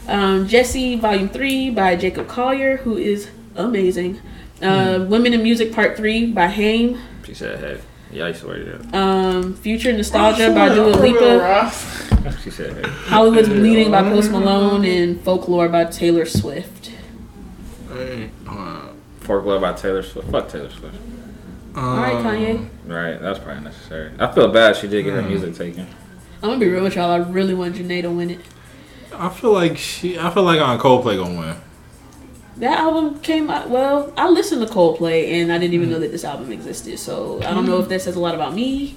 um, Djesse Volume Three by Jacob Collier, who is amazing. Uh, Women in Music Part Three by Haim. She said, hey. Yeah, I swear to that. Um, Future Nostalgia by Dua Lipa. She said, hey. Hollywood's Bleeding by Post Malone and Folklore by Taylor Swift. Folklore by Taylor Swift. Fuck Taylor Swift. All right, Kanye. Right, that's probably necessary. I feel bad she did get her Hmm. music taken. I'm gonna be real with y'all. I really want Jhené to win it. I feel like she. I feel like on Coldplay gonna win. That album came out. Well, I listened to Coldplay and I didn't even know that this album existed. So I don't know if that says a lot about me.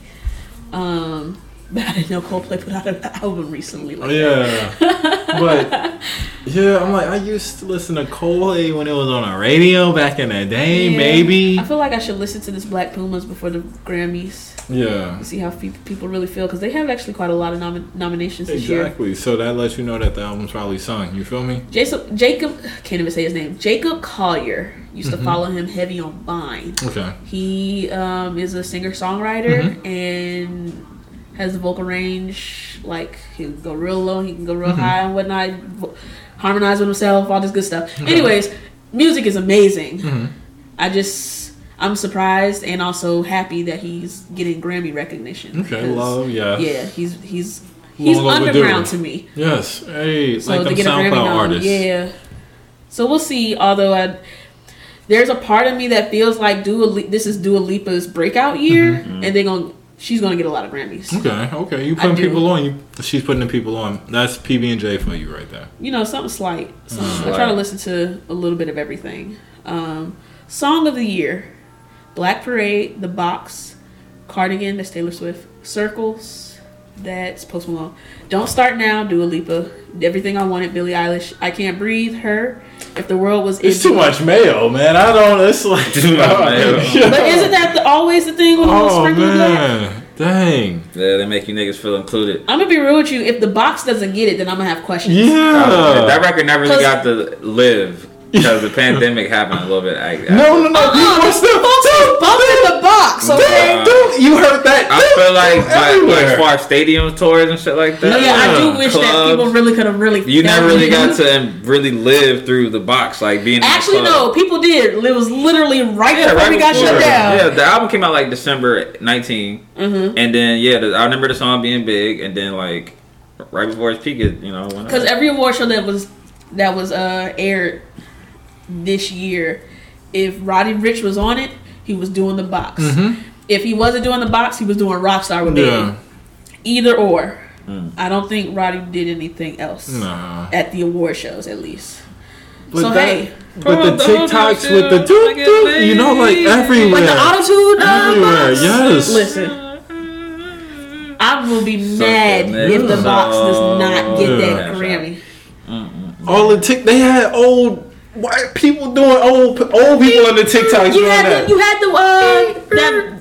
Um, But I didn't know Coldplay put out an album recently. Like that. Yeah, but yeah, I'm like I used to listen to Coldplay when it was on a radio back in the day. Yeah. Maybe. I feel like I should listen to this Black Pumas before the Grammys Yeah. see how fe- people really feel because they have actually quite a lot of nom- nominations this year. Exactly. So that lets you know that the album's probably sung. You feel me? Jacob, Jacob, can't even say his name. Jacob Collier used Mm-hmm. to follow him heavy on Vine. Okay. He um, is a singer songwriter Mm-hmm. and has the vocal range. Like he can go real low, he can go real Mm-hmm. high and whatnot. vo- Harmonize with himself, all this good stuff. Anyways, music is amazing. Mm-hmm. I just I'm surprised and also happy that he's getting Grammy recognition. Okay. Love. Yeah. Yeah, he's he's he's Long underground to me. Yes. Hey, So like to them get a Grammy SoundCloud nom, yeah. So we'll see. Although I, there's a part of me that feels like Dua this is Dua Lipa's breakout year, Mm-hmm. and they're gonna she's gonna get a lot of Grammys. Okay. Okay. You I putting people on. You. She's putting the people on. That's PB and J for you right there. You know, something slight. So I Slight. try to listen to a little bit of everything. Um, Song of the year: Black Parade, The Box, Cardigan. That's Taylor Swift. Circles. That's Post Malone. Don't start now. Dua Lipa. Everything I wanted. Billie Eilish. I can't breathe. Her. If the world was. It's empty. too much mayo, man. I don't. It's like Too much mayo. But isn't that the, always the thing when Oh sprinkle black? man. Dang. Yeah, they make you niggas feel included. I'm gonna be real with you. If the box doesn't get it, then I'm gonna have questions. Uh, Yeah. that record never really 'Cause- got to live because the pandemic happened a little bit. I, No, no, no. Uh-uh, you the must have. folks was bumping the box. Okay. Dude, dude, you heard that? I feel like, like, Everywhere. as far as stadium tours and shit like that. No, yeah, I do wish that people really could have really. You never really got to really live through the box, like being. in the Actually, club. no, people did. It was literally right Yeah, before right we got before. shut down. Yeah, the album came out like December 19, Mm-hmm. and then yeah, the, I remember the song being big, and then like right before its peak, it you know Because every award show that was that was uh aired this year, if Roddy Ricch was on it, he was doing the box. If he wasn't doing the box, he was doing Rockstar with Mm-hmm. Yeah. Baby. Either or. I don't think Roddy did anything else Nah. at the award shows, at least. But so that- hey, But the TikToks with the you doo, doo, you know, like everywhere. like the autotune uh, Everywhere, box. yes. Listen, I will be Suck mad that if the box does not get that Yeah. Grammy. All the tick, they had old white people doing old old people on the TikToks You doing had that. the, you had the uh,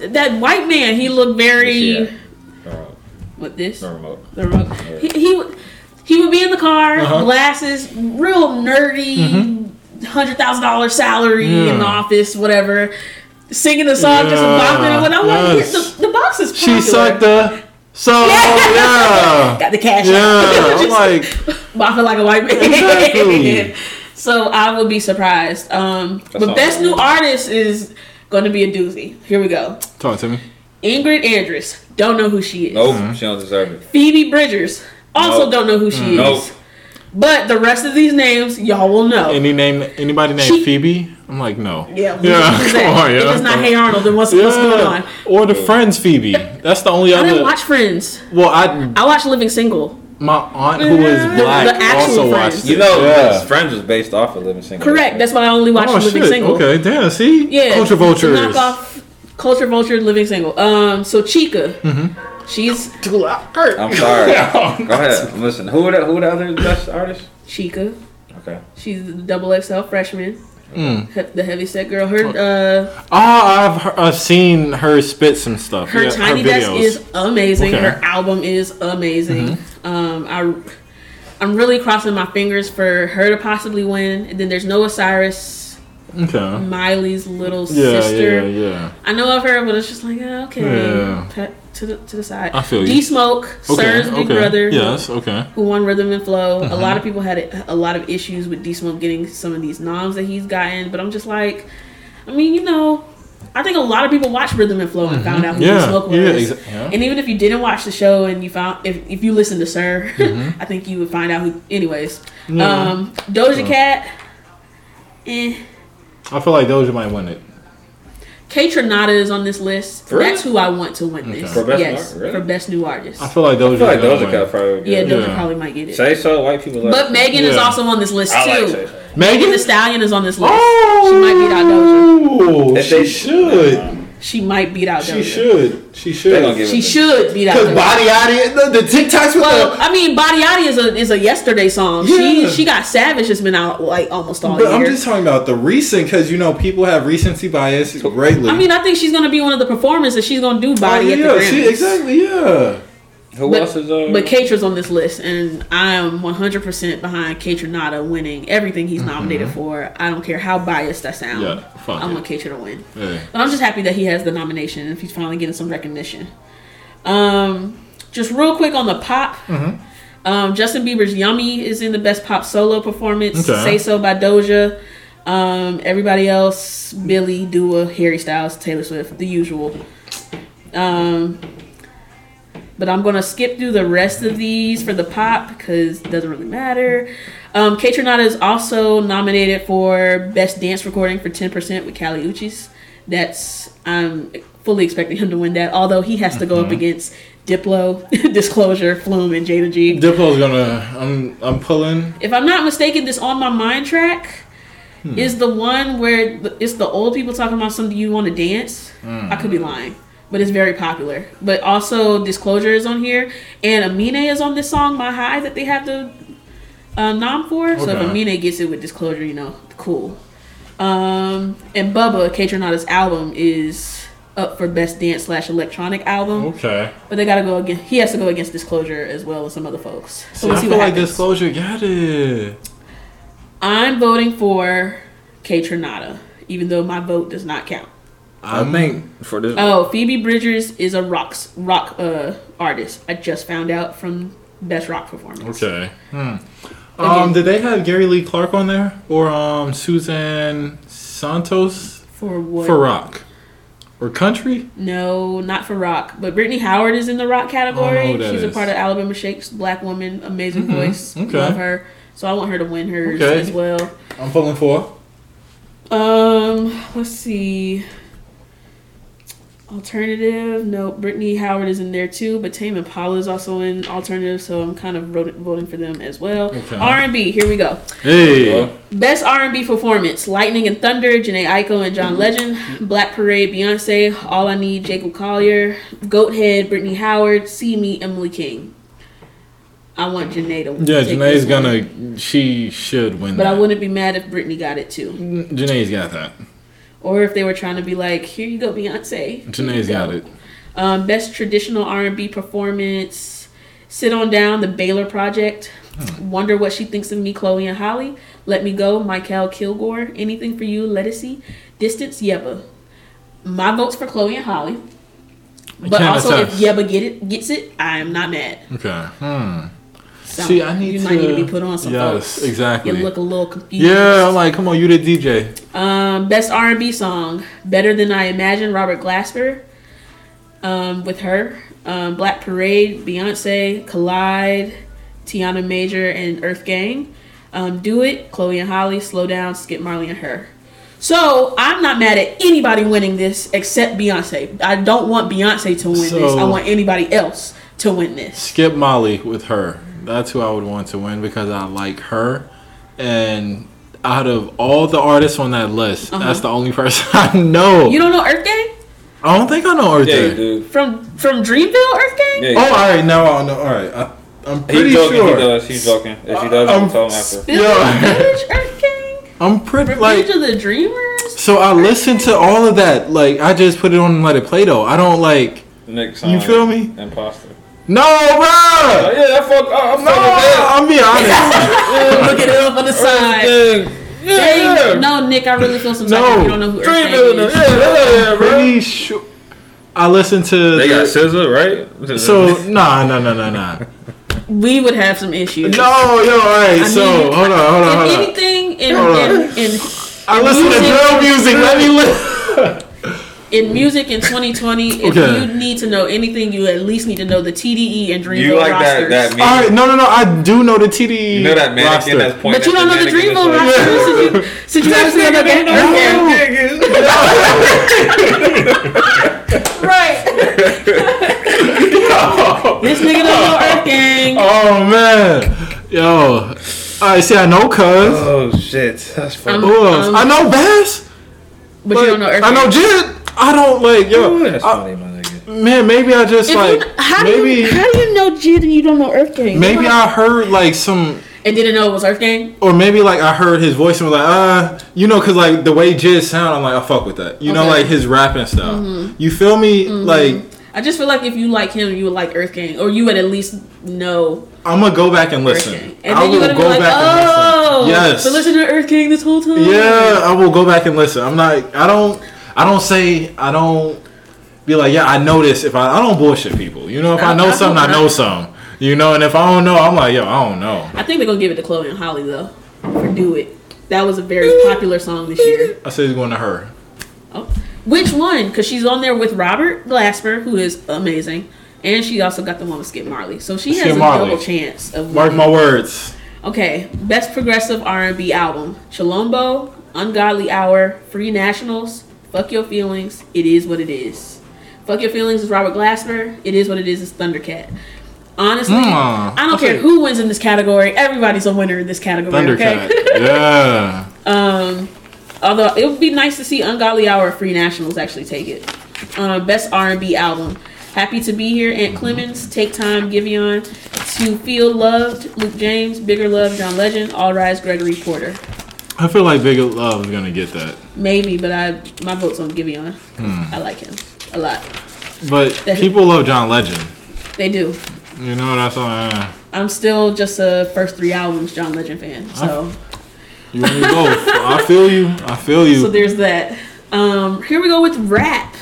that that white man. He looked very Yeah. what this No remote. the remote. He, he would he would be in the car, Uh-huh. glasses, real nerdy, hundred thousand dollar salary in the office, whatever. Singing the song, just Yeah. bopping it. When I'm like, Yes. the, the box is she sucked the so yeah. Got the cash. Yeah, out. I'm Just like, bopping like a white man. Exactly. so I would be surprised. Um, but all best new artist is going to be a doozy. Here we go. talk to me. Ingrid Andress. Don't know who she is. Nope, Mm-hmm. she don't deserve it. Phoebe Bridgers. Also Nope. don't know who she is. Nope. But the rest of these names, y'all will know. Any name? Anybody named She- Phoebe? I'm like, no. yeah, who- yeah. Come that? on, If it's not Hey Arnold, then what's, what's going on? Or the Friends Phoebe. That's the only I other. I didn't watch Friends. well, I I watched Living Single. My aunt who is black The actual also Friends. watched You it. know, yeah. Friends was based off of Living Single. Correct. That's why I only watched Oh Living shit. Single. Okay, damn. See, Yeah. culture vultures. Knock off Culture Vulture Living Single. Um, so Chika. She's too hurt. I'm sorry. Go ahead. Listen, who are the who are the other best artists? Chika. Okay. She's the double XL freshman. Mm. He- The heavy set girl. Her uh Oh, I've I've seen her spit some stuff. her yeah, tiny her desk is amazing. Okay. Her album is amazing. Mm-hmm. Um I I'm really crossing my fingers for her to possibly win. And then there's Noah Cyrus, okay. Miley's little Yeah, sister. yeah, yeah. I know of her, but it's just like uh, okay, Yeah. To the to the side. I feel you. D Smoke, Okay, Sir's big okay. brother. Yes, okay. who won Rhythm and Flow. Mm-hmm. A lot of people had a, a lot of issues with D Smoke getting some of these noms that he's gotten, but I'm just like, I mean, you know, I think a lot of people watched Rhythm and Flow and found out who Mm-hmm. Yeah, D Smoke was. yeah, exa- yeah. And even if you didn't watch the show and you found if if you listened to Sir, Mm-hmm. I think you would find out who. Anyways, Yeah. um, Doja Cat. Eh. I feel like Doja might win it. Kaytranada is on this list. For real? That's who I want to win this. For best new yes, art- really? for best new artist. I feel like Doja. I feel like gonna Doja win. Cat probably. would Yeah, get it. Doja Yeah. probably might get it. Say so. White people. Love But it. Megan is also on this list I too. like Megan Megan Thee Stallion is on this list. Oh, She might beat out oh, Doja. Doja. If She they- should. She might beat out She Doja. should. She should. She it- should beat out Because Doja. body Yachty, the, the TikToks with Well, the. I mean, Body Yachty is a is a yesterday song. Yeah. She she got Savage has been out like almost all But year. I'm just talking about the recent because you know people have recency bias greatly. I mean, I think she's gonna be one of the performers that she's gonna do Oh, Body at the yeah, Grammys. she, exactly, yeah. Who But, else is uh? but Kaytra's on this list, and I am 100% behind Kaytranada winning everything he's nominated for. I don't care how biased I sound. Mm-hmm. Yeah, I want Catra to win. Yeah. But I'm just happy that he has the nomination and he's finally getting some recognition. Um, just real quick on the pop. Mm-hmm. Um, Justin Bieber's "Yummy" is in the best pop solo performance. Okay. "Say So" by Doja. Um, everybody else: Billie, Dua, Harry Styles, Taylor Swift, the usual. Um, but I'm gonna skip through the rest of these for the pop because it doesn't really matter. Um, Kaytranada is also nominated for Best Dance Recording for 10% with Kali Uchis. That's I'm fully expecting him to win that. Although he has to go up mm-hmm. against Diplo, Disclosure, Flume, and Jayda G. Diplo's gonna. I'm. I'm pulling. If I'm not mistaken, this on my mind track hmm. is the one where it's the old people talking about something you want to dance. Hmm. I could be lying, but it's very popular. But also, Disclosure is on here, and Amine is on this song, My High, that they have the uh, nom for. So if Amine gets it with Disclosure, you know, cool. Um, and Bubba, Kaytranada's album is up for best dance slash electronic album, Okay. but they gotta go against. He has to go against Disclosure as well as some other folks. So See, I see feel what like happens. disclosure got it. I'm voting for Kaytranada, even though my vote does not count. I think for this. Oh, Phoebe Bridgers is a rocks rock uh, artist. I just found out from Best Rock Performance. Okay. Hmm. Um, did they have Gary Lee Clark on there or um Suzanne Santos For what? for rock or country? No, not for rock. But Brittany Howard is in the rock I category. don't know who that She's a part of Alabama Shakes, black woman, amazing voice. Okay. Love her. So I want her to win hers Okay. as well. I'm pulling for. Um, let's see. Alternative, no. Brittany Howard is in there too, but Tame Impala is also in alternative, so I'm kind of voting, for them as well. Okay. R&B, here we go. Hey. Best R&B performance: Lightning and Thunder, Jhené Aiko and John mm-hmm. Legend, Black Parade, Beyonce, All I Need, Jacob Collier, Goathead, Brittany Howard, See Me, Emily King. I want Jhené to win. Yeah, Jhené's gonna. She should win. but that. I wouldn't be mad if Brittany got it too, Jhené's got that. Or if they were trying to be like, "Here you go, Beyonce." Jhené's got it. Um, best traditional R&B performance: Sit on Down, The Baylor Project. Wonder what she thinks of me, Chloe and Halle. Let me go, Mykal Kilgore. Anything for you, Ledisi. Distance, Yebba. My vote's for Chloe and Halle. But also, if. Yebba get it, gets it, I am not mad. Okay. Hmm. So See, I need you to. might need to be put on some Yes, folks. exactly. You look a little confused. Yeah, I'm like, come on, you the DJ. Um, best R and B song, "Better Than I Imagined," Robert Glasper. Um, with her, um, Black Parade, Beyonce, Collide, Tiana Major, and Earth Gang. Um, Do it, Chloe and Halle. Slow down, Skip Marley and her. So I'm not mad at anybody winning this except Beyonce. I don't want Beyonce to win this. I want anybody else to win this. Skip Marley with her. That's who I would want to win because I like her. And out of all the artists on that list, Uh-huh. that's the only person I know. You don't know Earth Gang I don't think I know Earth Yeah, Day. you from from Dreamville? Earth Gang. Yeah, Oh, all right, now I know. All right, I, I'm pretty He's joking. sure. He does. He's joking. If he doesn't, Um, we'll tell him after. Bill Yeah. Village, Earth Gang. I'm pretty Revenge like. of the Dreamers. So I listened to all of that. Like I just put it on and let it play though. I don't like. Nick You feel me? Imposter. No, Oh, bro. yeah, that fuck. Oh, I'm No, fucking I'm being honest. Look at it up on the side. dead. Yeah, yeah. no, Nick, I really feel some type No. you don't know who Earth Gang Dreamville. is. Yeah, yeah, yeah, bro. pretty sure. I listened to. They got the- scissor, right? so nah, nah, nah, nah, nah. We would have some issues. No, yo, all right. I so mean, hold on, hold on, If hold on. anything, in, Hold on. in, in, I listen to music- drill music. Let me listen. in music in 2020, if Okay. you need to know anything, you at least need to know the TDE and Dreamville You like that? rosters. That meme? All right, no, no, no. I do know the TD. You know that mannequin roster. that's pointing but you don't know the Dreamville that's like, roster since you, since you haven't seen that Right. this nigga don't know Earth Gang. Oh man, yo. All right, see, I know Cuz. Oh shit, that's funny. I'm- Who else? um, I know Bas. But you don't know Earth I know Gang. Jid. I don't like yo. Ooh, that's I- funny, my nigga. man, maybe I just If like you, how maybe do you how do you know Jid and you don't know Earth Gang? maybe I heard like some and didn't know it was Earth Gang. or maybe like I heard his voice and was like, uh, you know, cause like the way Jizz sound, I'm like, I fuck with that. You know, like his rapping style. You feel me? Like I just feel like if you like him, you would like Earth Gang, or you would at least know I'm gonna go back and listen. Gang. And I then you're will gonna go be like, back oh, and listen. Yes. So listen to Earth Gang this whole time. Yeah, I will go back and listen. I'm not. I don't. I don't say. I don't be like, yeah, I know this. If I, I don't bullshit people. You know, if I, I- know I something, I know something. You know, and if I don't know, I'm like, yo, I don't know. I think they're gonna give it to Chloe and Halle though for "Do It." That was a very popular song this year. I say it's going to her. Oh. Which one? Because she's on there with Robert Glasper, who is amazing, and she also got the one with Skip Marley. So she has a Marley. double chance of Mark winning. my words. Okay, best progressive R&B album: Chilombo, Ungodly Hour, Free Nationals, Fuck Your Feelings, It Is What It Is. Fuck Your Feelings is Robert Glasper. It Is What It Is is Thundercat. Honestly, Hmm, I don't okay. care who wins in this category. Everybody's a winner in this category. Thundercat. Okay. yeah. um, although it would be nice to see Ungodly Hour, Free Nationals actually take it. Uh, best R&B album: Happy to Be Here, Ant Clemons, Take Time, Giveon, To Feel Loved, Luke James, Bigger Love, John Legend, All Rise, Gregory Porter. I feel like Big Love is gonna get that, Maybe, but I my vote's on Giveon. Hmm. I like him a lot. but people love John Legend. They do. You know that's all. Uh, I'm still just a first three albums John Legend fan. So you and me both. I feel you. I feel you. so there's that. Um, here we go with rap.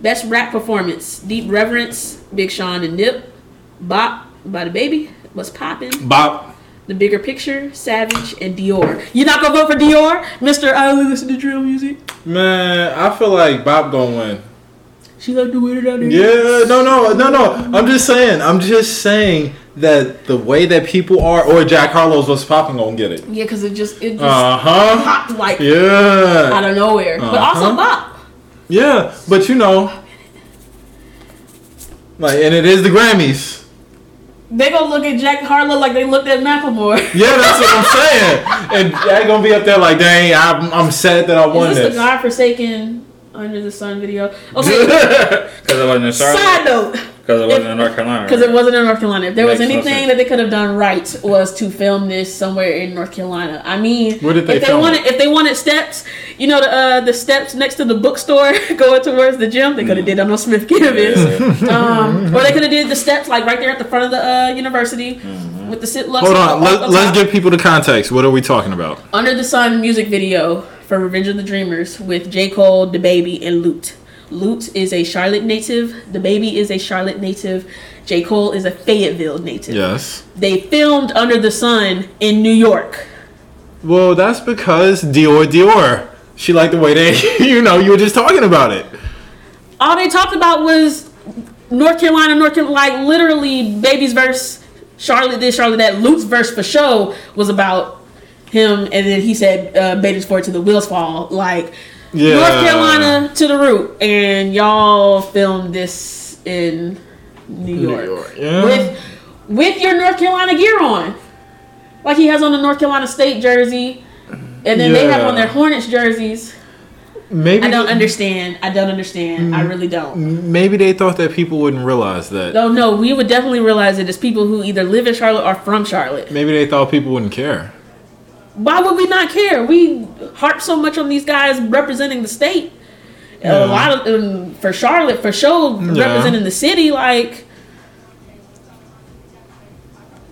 Best rap performance: Deep Reverence, Big Sean and Nip, Bop by DaBaby, What's Poppin', Bop. The Bigger Picture, Savage, and Dior. You're not gonna vote for Dior, Mister? I only listen to drill music. Man, I feel like Bop gonna win. She like the wear it out there. Yeah, no, no, no, no. I'm just saying. I'm just saying that the way that people are, or Jack Harlow's what's popping gonna get it. Yeah, because it just it just Uh huh. popped like yeah out of nowhere. But Uh-huh. also Bop. Yeah, but you know, like, and it is the Grammys. They gonna look at Jack Harlow like they looked at Macklemore. Yeah, that's what I'm saying. And Jack gonna be up there like, dang, I'm, I'm sad that I won Is this this. the God-forsaken Under the Sun video? Okay. Because it wasn't in Side note, Because it wasn't in North Carolina. because it wasn't in North Carolina. If there was Makes no anything that they could have done right was to film this somewhere in North Carolina. I mean, Where did they if they wanted, it? if they wanted steps, you know, the uh, the steps next to the bookstore going towards the gym, they could have did on those Smith campus. um, or they could have did the steps like right there at the front of the uh, university with the sit lux. Hold on, up- let, up let's top. give people the context. What are we talking about? Under the Sun music video for Revenge of the Dreamers with J. Cole, DaBaby, and Lute. Lute is a Charlotte native. DaBaby is a Charlotte native. J. Cole is a Fayetteville native. Yes. They filmed Under the Sun in New York. Well, that's because Dior, Dior. She liked the way they, you know, you were just talking about it. All they talked about was North Carolina, North Carolina, like literally Baby's verse, Charlotte this, Charlotte that. Lute's verse for show was about him, and then he said, uh, Baby's forward to the wheels fall. Like, Yeah. North Carolina to the root, and y'all filmed this in New New York, York, yeah. with with your North Carolina gear on, like he has on the North Carolina State jersey, and then they have on their Hornets jerseys. Maybe I don't understand. I don't understand. Mm. I really don't. Maybe they thought that people wouldn't realize that. No, no, we would definitely realize it as people who either live in Charlotte or from Charlotte. Maybe they thought people wouldn't care. Why would we not care? We harp so much on these guys representing the state. Yeah. A lot of um, for Charlotte for sure Yeah. representing the city. Like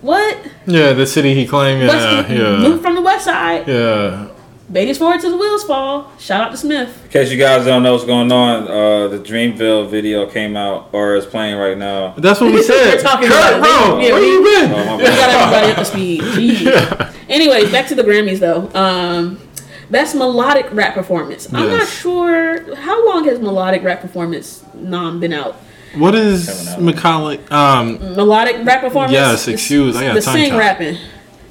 what? Yeah, the city he claimed. Yeah, West, yeah, Lute from the west side. yeah. Beatty's forward to the wheels fall. Shout out to Smith. In case you guys don't know what's going on, uh, the Dreamville video came out or is playing right now. That's what we said. We're talking Kurt, about it. bro, Yeah, where we- you been? Oh, my We bad. got everybody up to speed. Jeez. Anyways, back to the Grammys though. Um, best melodic rap performance. I'm not sure how long has melodic rap performance non been out. What is Coming Um, Melodic rap performance. Yes, The- excuse, I got the tongue sing tied. rapping,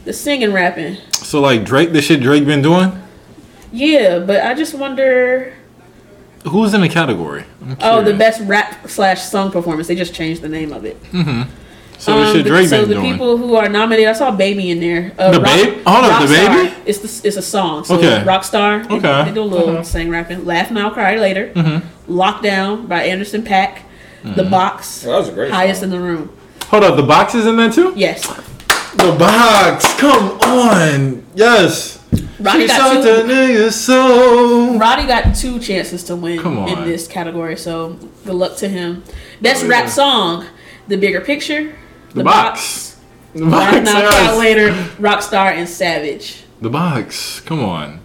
the singing rapping. so like Drake, the shit Drake been doing. Yeah, but I just wonder. Who's in the category? Oh, the best rap slash song performance. They just changed the name of it. Mm-hmm. So what Um, should the- so been the doing? people who are nominated, I saw Baby in there. Uh, The Babe? Hold up, The Baby? It's the, it's a song. So Okay. Rockstar. They, Okay. They do a little Uh-huh. sing rapping. Laugh Now Cry Later. Mm-hmm. Lockdown by Anderson .Paak. The Box. That was a great Highest song. in the room. Hold up, the box is in there too. Yes. The box, come on, yes. Roddy She got sucked two. a nigga so. Roddy got two chances to win in this category, so good luck to him. Best Oh, rap yeah. song: The Bigger Picture, The box. The box, Laugh Now Cry yes. Later, Rockstar, and Savage. The box, come on,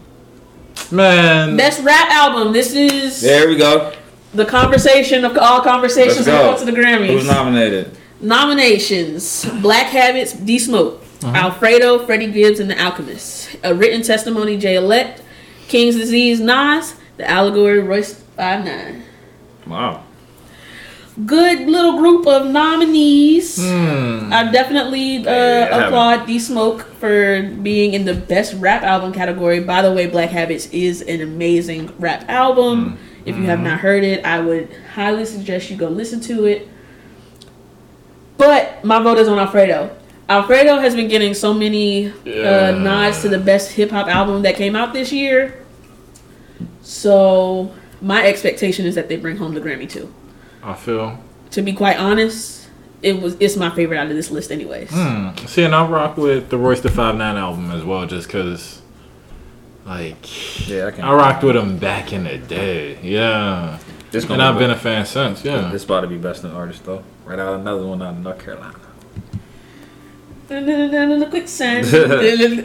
man. Best rap album. This is There we go. the conversation of all conversations Let's go. to the Grammys. Who's nominated? Nominations: Black Habits, D Smoke, Uh-huh. Alfredo, Freddie Gibbs, and The Alchemist. A Written Testimony, Jay Elect, King's Disease, Nas, The Allegory, Royce Five Nine. Wow. Good little group of nominees. Hmm. I definitely uh, Yeah. applaud D Smoke for being in the best rap album category. By the way, Black Habits is an amazing rap album. If you have not heard it, I would highly suggest you go listen to it. But my vote is on Alfredo. Alfredo has been getting so many Yeah. uh, nods to the best hip hop album that came out this year. So my expectation is that they bring home the Grammy too. I feel. To be quite honest, it was it's my favorite out of this list, anyways. Hmm. See, and I rock with the Royce the Five Nine album as well, just cause, like, Yeah, I can. I rocked with him back in the day. Yeah, This and gonna I've be been a fan since. Yeah. This about to be best in artist though. Right out another one out of North Carolina. The quicksand.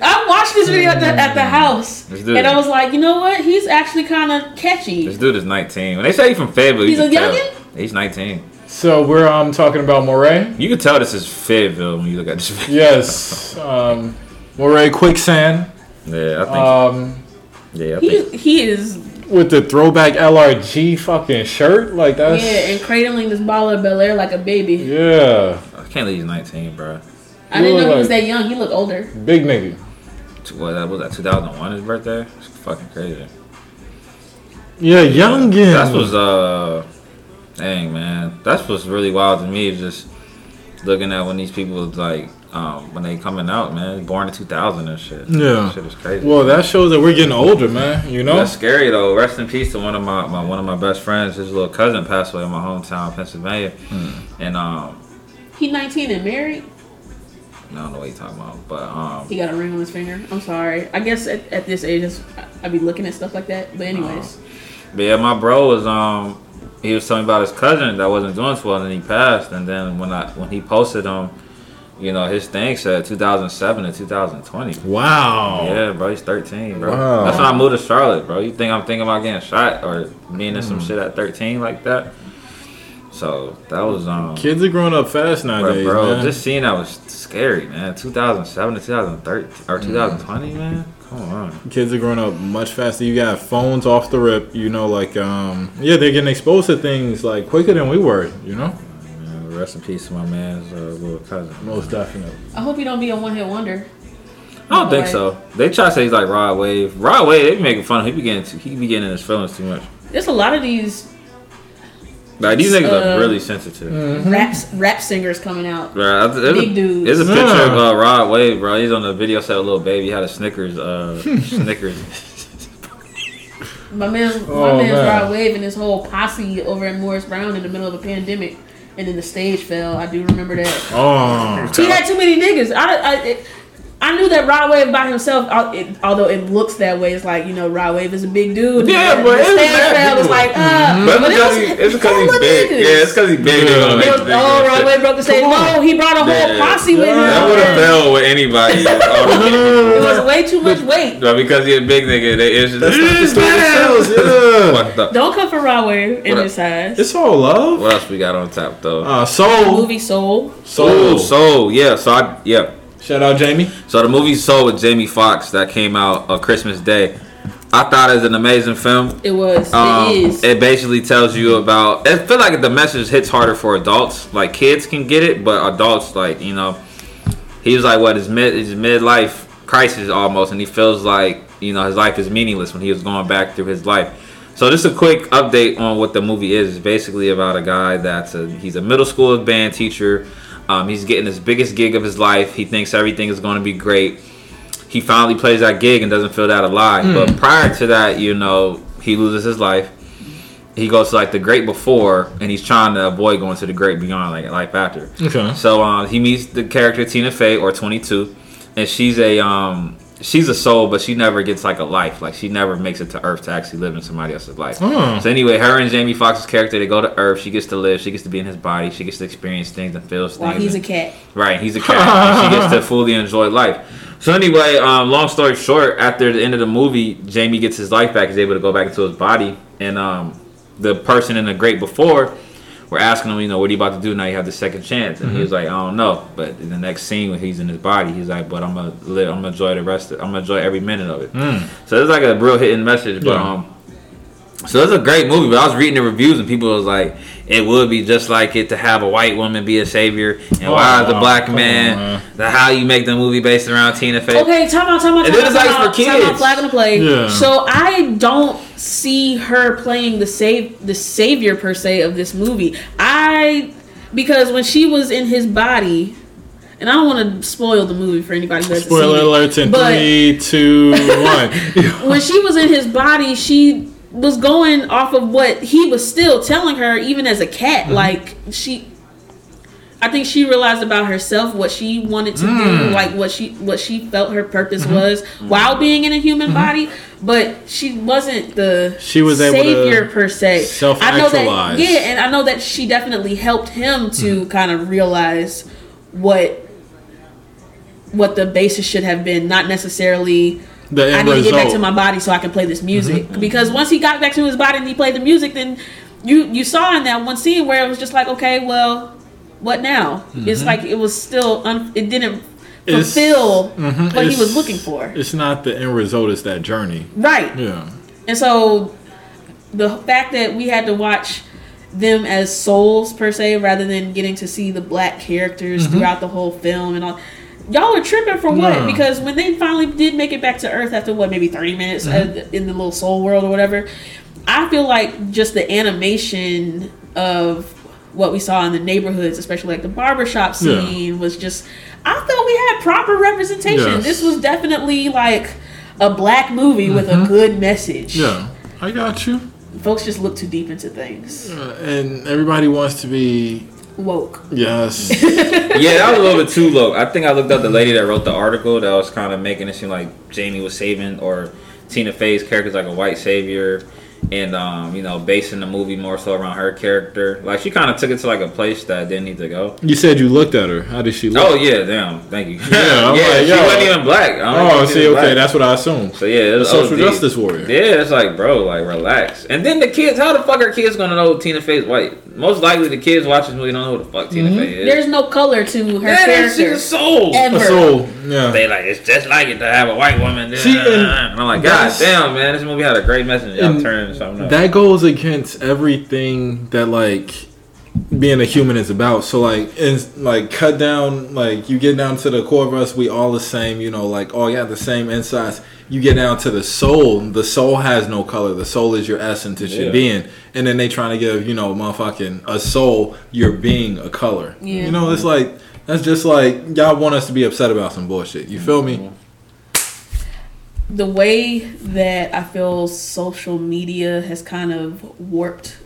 I watched this video at the, at the house, and it. I was like, you know what? He's actually kind of catchy. This dude is 19. When they say he's from Fayetteville, He's can a tell. youngin? He's 19. So we're um talking about Morray. You can tell this is Fayetteville when you look at this video. Yes. um, Morray Quicksand. Yeah, I think. Um, yeah, I He think. he is with the throwback LRG fucking shirt, like that's yeah, and cradling this ball of Bel Air like a baby. yeah, I can't believe he's 19, bro. I didn't know look he was that young. He looked older. big nigga. What that was that 2001 his birthday? It's fucking crazy. Yeah, youngin. That's what's uh, dang man. That's what's really wild to me is just looking at when these people like um when they coming out, man. Born in 2000 and shit. Yeah. That shit is crazy. Well, that shows that we're getting older, man. You know. That's scary though. Rest in peace to one of my, my one of my best friends. His little cousin passed away in my hometown, Pennsylvania, Hmm. and um, He 19 and married. I don't know what you're talking about, but um, He got a ring on his finger. I'm sorry. I guess at, at this age, I'd be looking at stuff like that. But anyways, but yeah, my bro was um, he was telling me about his cousin that wasn't doing so well, and he passed. And then when I when he posted um, you know, his thing said 2007 to 2020. Wow. Yeah, bro, he's 13, bro. Wow. That's when I moved to Charlotte, bro. You think I'm thinking about getting shot or being in Hmm. some shit at 13 like that? So that was um. Kids are growing up fast Bro, nowadays, bro, man. just seeing that was scary, man. 2007 to 2013 Hmm. or 2020, man. Come on. Kids are growing up much faster. You got phones off the rip. You know, like um, yeah, they're getting exposed to things like quicker than we were. You know. Man, rest in peace to my man's uh, little cousin. Most definitely. I hope he don't be a one hit wonder. I don't think Boy. so. They try to say he's like Rod Wave. Rod Wave, they be making fun of him. He be getting too, he be getting in his feelings too much. There's a lot of these Like these niggas Uh, are really sensitive. Mm-hmm. rap rap singers coming out. Right, I- there's Big a, dudes. There's a picture Yeah. of uh, Rod Wave, bro. He's on the video set with a little baby. He had a Snickers, uh, Snickers. My man, my Oh, man's man. Rod Wave and his whole posse over at Morris Brown in the middle of a pandemic, and then the stage fell. I do remember that. Oh. He had too many niggas. I, I, it, I knew that Rod Wave by himself, although it looks that way, it's like you know Rod Wave is a big dude. Yeah, the, but the it's stage mad was like, uh, But but it's it was, because he, it's because he's big. niggas. Yeah, it's because he's big. They Yeah. gonna was, big oh, and Rod. Wave broke the stage. Come. No, he brought a whole Yeah. posse with him. That would have fell with anybody. It Um, was way too much weight. but because he's a big nigga, they it's just It's yeah. fucked up. Don't come for Rod Wave in What his size. It's all love. What else we got on top though? Uh, Soul. Movie Soul. Soul, Soul, yeah. So I, yeah. Shout out Jamie. So the movie Soul with Jamie Foxx that came out on Christmas Day. I thought it was an amazing film. It was. Um, it is. it basically tells you about. I feel like the message hits harder for adults. Like kids can get it, but adults, like you know, he was like what his mid his midlife crisis almost, and he feels like you know his life is meaningless when he was going back through his life. So just a quick update on what the movie is. It's basically about a guy that's a he's a middle school band teacher. Um, he's getting his biggest gig of his life. He thinks everything is going to be great. He finally plays that gig and doesn't feel that alive. Hmm. But prior to that, you know, he loses his life. He goes to like the great before, and he's trying to avoid going to the great beyond, like life after. Okay. So um, he meets the character Tina Fey, or 22, and she's a um, she's a soul, but she never gets like a life. Like she never makes it to Earth to actually live in somebody else's life. Oh. So anyway, her and Jamie Foxx's character, they go to Earth. She gets to live. She gets to be in his body. She gets to experience things and feel things. While he's a cat. Right, he's a cat. she gets to fully enjoy life. So anyway, um, long story short, after the end of the movie, Jamie gets his life back. He's able to go back into his body, and um, the person in the great before were asking him, you know, what are you about to do now? You have the second chance, and he was like, I don't know. But in the next scene when he's in his body, he's like, but I'm gonna live. I'm gonna enjoy the rest. Of, I'm gonna enjoy every minute of it. So it's like a real hitting message, but Yeah. um. So it's a great movie, but I was reading the reviews and people was like, it would be just like it to have a white woman be a savior, and Oh, why is the black man, on, man. the how you make the movie based around Tina Fey? Okay, time out, time out, And time then out, it's like time out, for time out, kids. flag on the play. Yeah. So I don't see her playing the save the savior per se of this movie. I because when she was in his body, and I don't want to spoil the movie for anybody who hasn't Spoiler alerts in three, two, one. when she was in his body, she was going off of what he was still telling her, even as a cat. Mm-hmm. Like she, I think she realized about herself what she wanted to Mm. do, like what she what she felt her purpose Mm-hmm. was while being in a human body. But she wasn't the She was able to savior per se. I know that, self-actualize. yeah, and I know that she definitely helped him to Mm-hmm. kind of realize what what the basis should have been, not necessarily. The I end need to get back to my body so I can play this music. Mm-hmm. Because once he got back to his body and he played the music, then you you saw in that one scene where it was just like, okay, well, what now? It's like it was still un- it didn't Mm-hmm. Fulfill mhm, what he was looking for. It's not the end result; it's that journey. Right. Yeah. And so the fact that we had to watch them as souls per se rather than getting to see the black characters throughout the whole film and all y'all are tripping for what No. because when they finally did make it back to earth after what maybe 30 minutes uh, in the little soul world or whatever i feel like just the animation of what we saw in the neighborhoods especially like the barbershop Yeah. scene was just i thought we had proper representation Yes. this was definitely like a black movie with a good message Yeah. I got you. folks just look too deep into things. Uh, and everybody wants to be Woke. yes. yeah, that was a little bit too low. I think I looked up the lady that wrote the article that was kind of making it seem like Jamie was saving or Tina Fey's character's like a white savior, and um, you know, basing the movie more so around her character. Like she kind of took it to like a place that didn't need to go. you said you looked at her. How did she look? Oh yeah, damn, thank you. Yeah, I'm like, she yo. wasn't even black. I don't Oh, think she see, okay, black. that's what I assumed. So yeah, it was a social OD. justice warrior. Yeah, it's like, bro, like relax. And then the kids, how the fuck are kids gonna know Tina Fey's white? Most likely, the kids watching this movie don't know who the fuck Tina Fey is. There's no color to her yeah, that's- she's character. a soul. Ever. A soul. Yeah. They like it's just like it to have a white woman. See, and and I'm like, God damn, man, this movie had a great message. Y'all And turning something up. That goes against everything that like being a human is about. So like and like cut down like you get down to the core of us, we all the same, you know, like all you have the same insides. You get down to the soul, the soul has no color. The soul is your essence, it's Yeah. your being. And then they trying to give, you know, motherfucking a soul your being a color. Yeah. You know, it's like that's just like y'all want us to be upset about some bullshit. You feel me? The way that I feel social media has kind of warped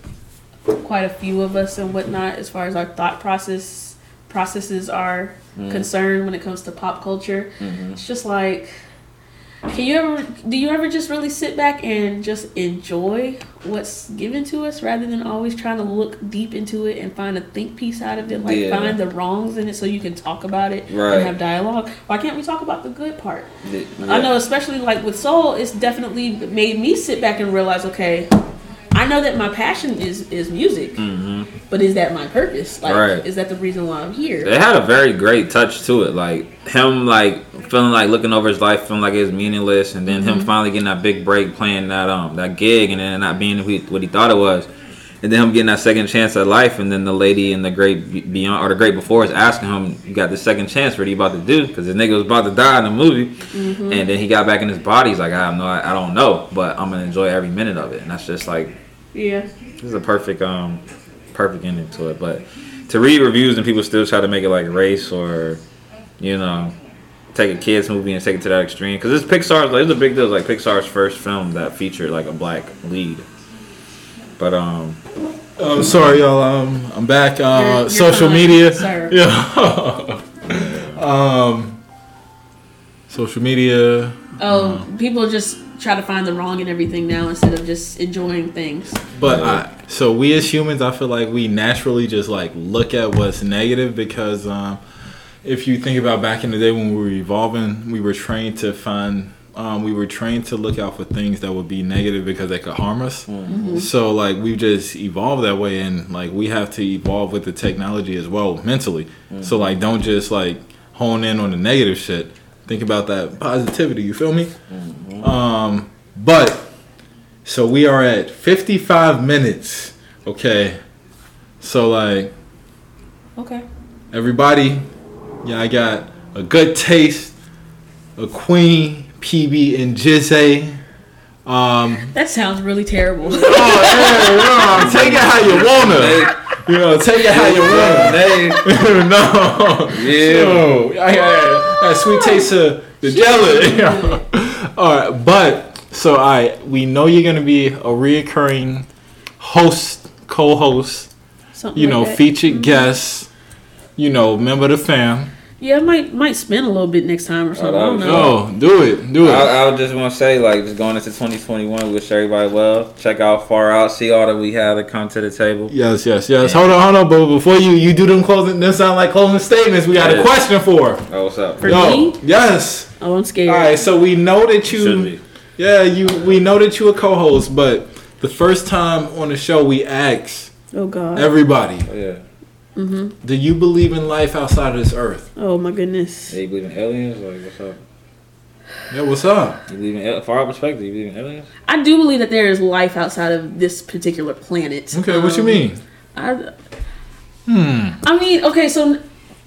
quite a few of us and whatnot as far as our thought process processes are mm-hmm. concerned when it comes to pop culture. Mm-hmm. It's just like can you ever do you ever just really sit back and just enjoy what's given to us rather than always trying to look deep into it and find a think piece out of it like Yeah. find the wrongs in it so you can talk about it Right. and have dialogue why can't we talk about the good part Yeah. I know, especially like with soul, it's definitely made me sit back and realize, okay, I know that my passion is is music, mm-hmm. but is that my purpose? Like, Right. is that the reason why I'm here? It had a very great touch to it. Like him, like feeling like looking over his life, feeling like it was meaningless, and then him mm-hmm. finally getting that big break, playing that um that gig, and then not being who he, what he thought it was, and then him getting that second chance at life, and then the lady in the great beyond or the great before is asking him, "You got the second chance? What are you about to do?" Because the nigga was about to die in the movie, mm-hmm. and then he got back in his body. He's like, "I have no, I, I don't know, but I'm gonna enjoy every minute of it," and that's just like Yeah, this is a perfect um perfect ending to it. But to read reviews and people still try to make it like race or, you know, take a kids movie and take it to that extreme. Because it's Pixar's, like, it's a big deal. Like Pixar's first film that featured like a black lead. But um, I'm sorry, y'all. Um, I'm back. Uh, You're- you're social fine, media. sir. Yeah. um, social media. Oh, people just try to find the wrong in everything now instead of just enjoying things. But I, so we as humans, I feel like we naturally just like look at what's negative because um, if you think about back in the day when we were evolving, we were trained to find. Um, we were trained to look out for things that would be negative because they could harm us. So like we just evolved that way, and like we have to evolve with the technology as well mentally. So like don't just like hone in on the negative shit. Think about that positivity. You feel me? Um, but so we are at 55 minutes. Okay. So like Okay. everybody, yeah, I got a good taste, a queen, PB, and Jizzy. Um, That sounds really terrible. oh, yeah, no, take it how you wanna. You know, take it how you wanna. no. Yeah. So, I got that sweet taste of the jelly. All right, but so I we know you're gonna be a reoccurring host, co-host. Something You like know, that. featured mm-hmm. guest. You know, member of the fam. Yeah, it might might spin a little bit next time or oh, something. I don't know. Oh, do it, do it. I, I would just want to say, like, just going into 2021, wish everybody well. Check out Far Out, see all that we have to come to the table. Yes, yes, yes. Hold on, hold on, but before you you do them closing, them sound like closing statements. We got a Yeah. question for. Oh, what's up? For Yo, me? yes. Oh, I'm scared. All right, so we know that Should you, be. yeah, you, we know that you a co-host, but the first time on the show we asked Oh God. everybody, Oh, yeah. Do you believe in life outside of this earth? oh my goodness. Yeah, you believe in aliens? Like, what's up? Yeah, what's up? You believe in, far out perspective, you believe in aliens? I do believe that there is life outside of this particular planet. Okay, what you Um, mean? I, Hmm. I mean, okay, so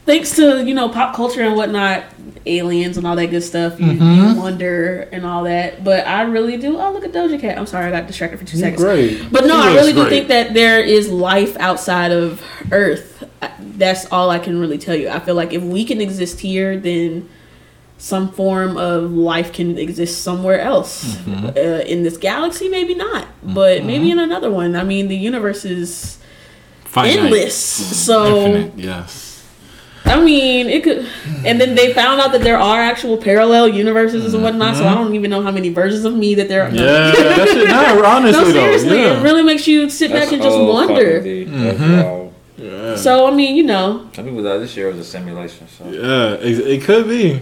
thanks to you know pop culture and whatnot, aliens and all that good stuff, you, Mm-hmm. you wonder and all that. But I really do. Oh, look at Doja Cat. I'm sorry, I got distracted for two seconds. Great. But no, She I really do great. think that there is life outside of Earth. That's all I can really tell you. I feel like if we can exist here, then some form of life can exist somewhere else Mm-hmm. uh, in this galaxy. Maybe not, but maybe in another one. I mean, the universe is Finite. endless. So Infinite, yes. I mean, it could. And then they found out that there are actual parallel universes and whatnot. So I don't even know how many versions of me that there are. Mm-hmm. Yeah, that's it. No, honestly No, though. seriously, yeah. it really makes you sit back and just wonder. fucking deep. That's Mhm. yeah. So I mean, you know, Some people thought this year was a simulation. So Yeah, it, it could be.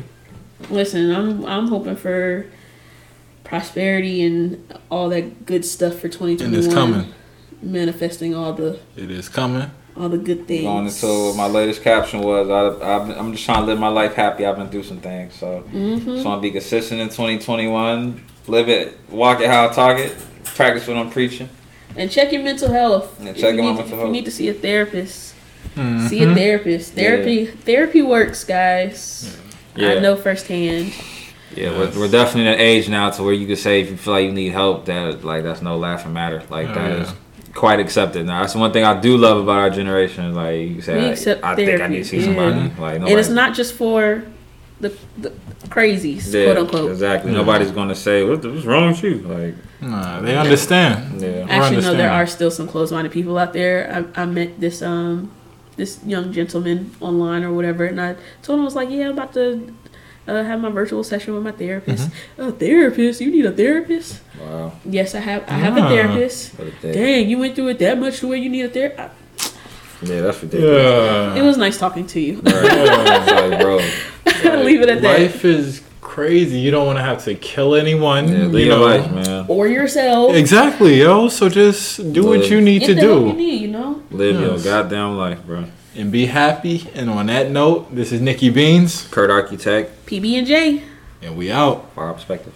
listen, I'm I'm hoping for prosperity and all that good stuff for 2021. And it's coming. Manifesting all the It is coming. All the good things. going into my latest caption was I, I've, been- I'm just trying to live my life happy. I've been through some things, so Mhm. just want to be consistent in 2021. Live it, walk it how I talk it. Practice what I'm preaching. And check your mental health. Yeah, If check you my need, mental if you need to see a therapist. See Mhm. a therapist. Therapy therapy works, guys. I Yeah. know firsthand. Yeah, we're, we're definitely in an age now to where you can say if you feel like you need help, that like that's no laughing matter. Like Oh, that yeah. is quite accepted now. That's one thing I do love about our generation. Like you We say, accept I, I think I need to see yeah. somebody. Like nobody, And it's not just for the, the crazies, yeah, quote unquote. Exactly. Yeah. Nobody's gonna say what, what's wrong with you. Like Nah, they understand. yeah. I Actually, no, there are still some closed-minded people out there. I, I met this um this young gentleman online or whatever, and I told him I was like, "Yeah, I'm about to uh, have my virtual session with my therapist." Mm-hmm. A therapist? You need a therapist? Wow. Yes, I have. I have a Ah. therapist. A day. Dang, you went through it that much to where you need a therapist. Yeah, that's ridiculous. Yeah. It was nice talking to you. Right. it's like, bro. Leave it at that. Life is crazy. You don't want to have to kill anyone. Yeah, you know. life, man. Or yourself. Exactly, yo. So just do what you need Get to the help you do need, you know. Live your goddamn life, bro. And be happy. And on that note, this is Nikki Beans, Kurt Architect, PB and J. and we out. our perspective.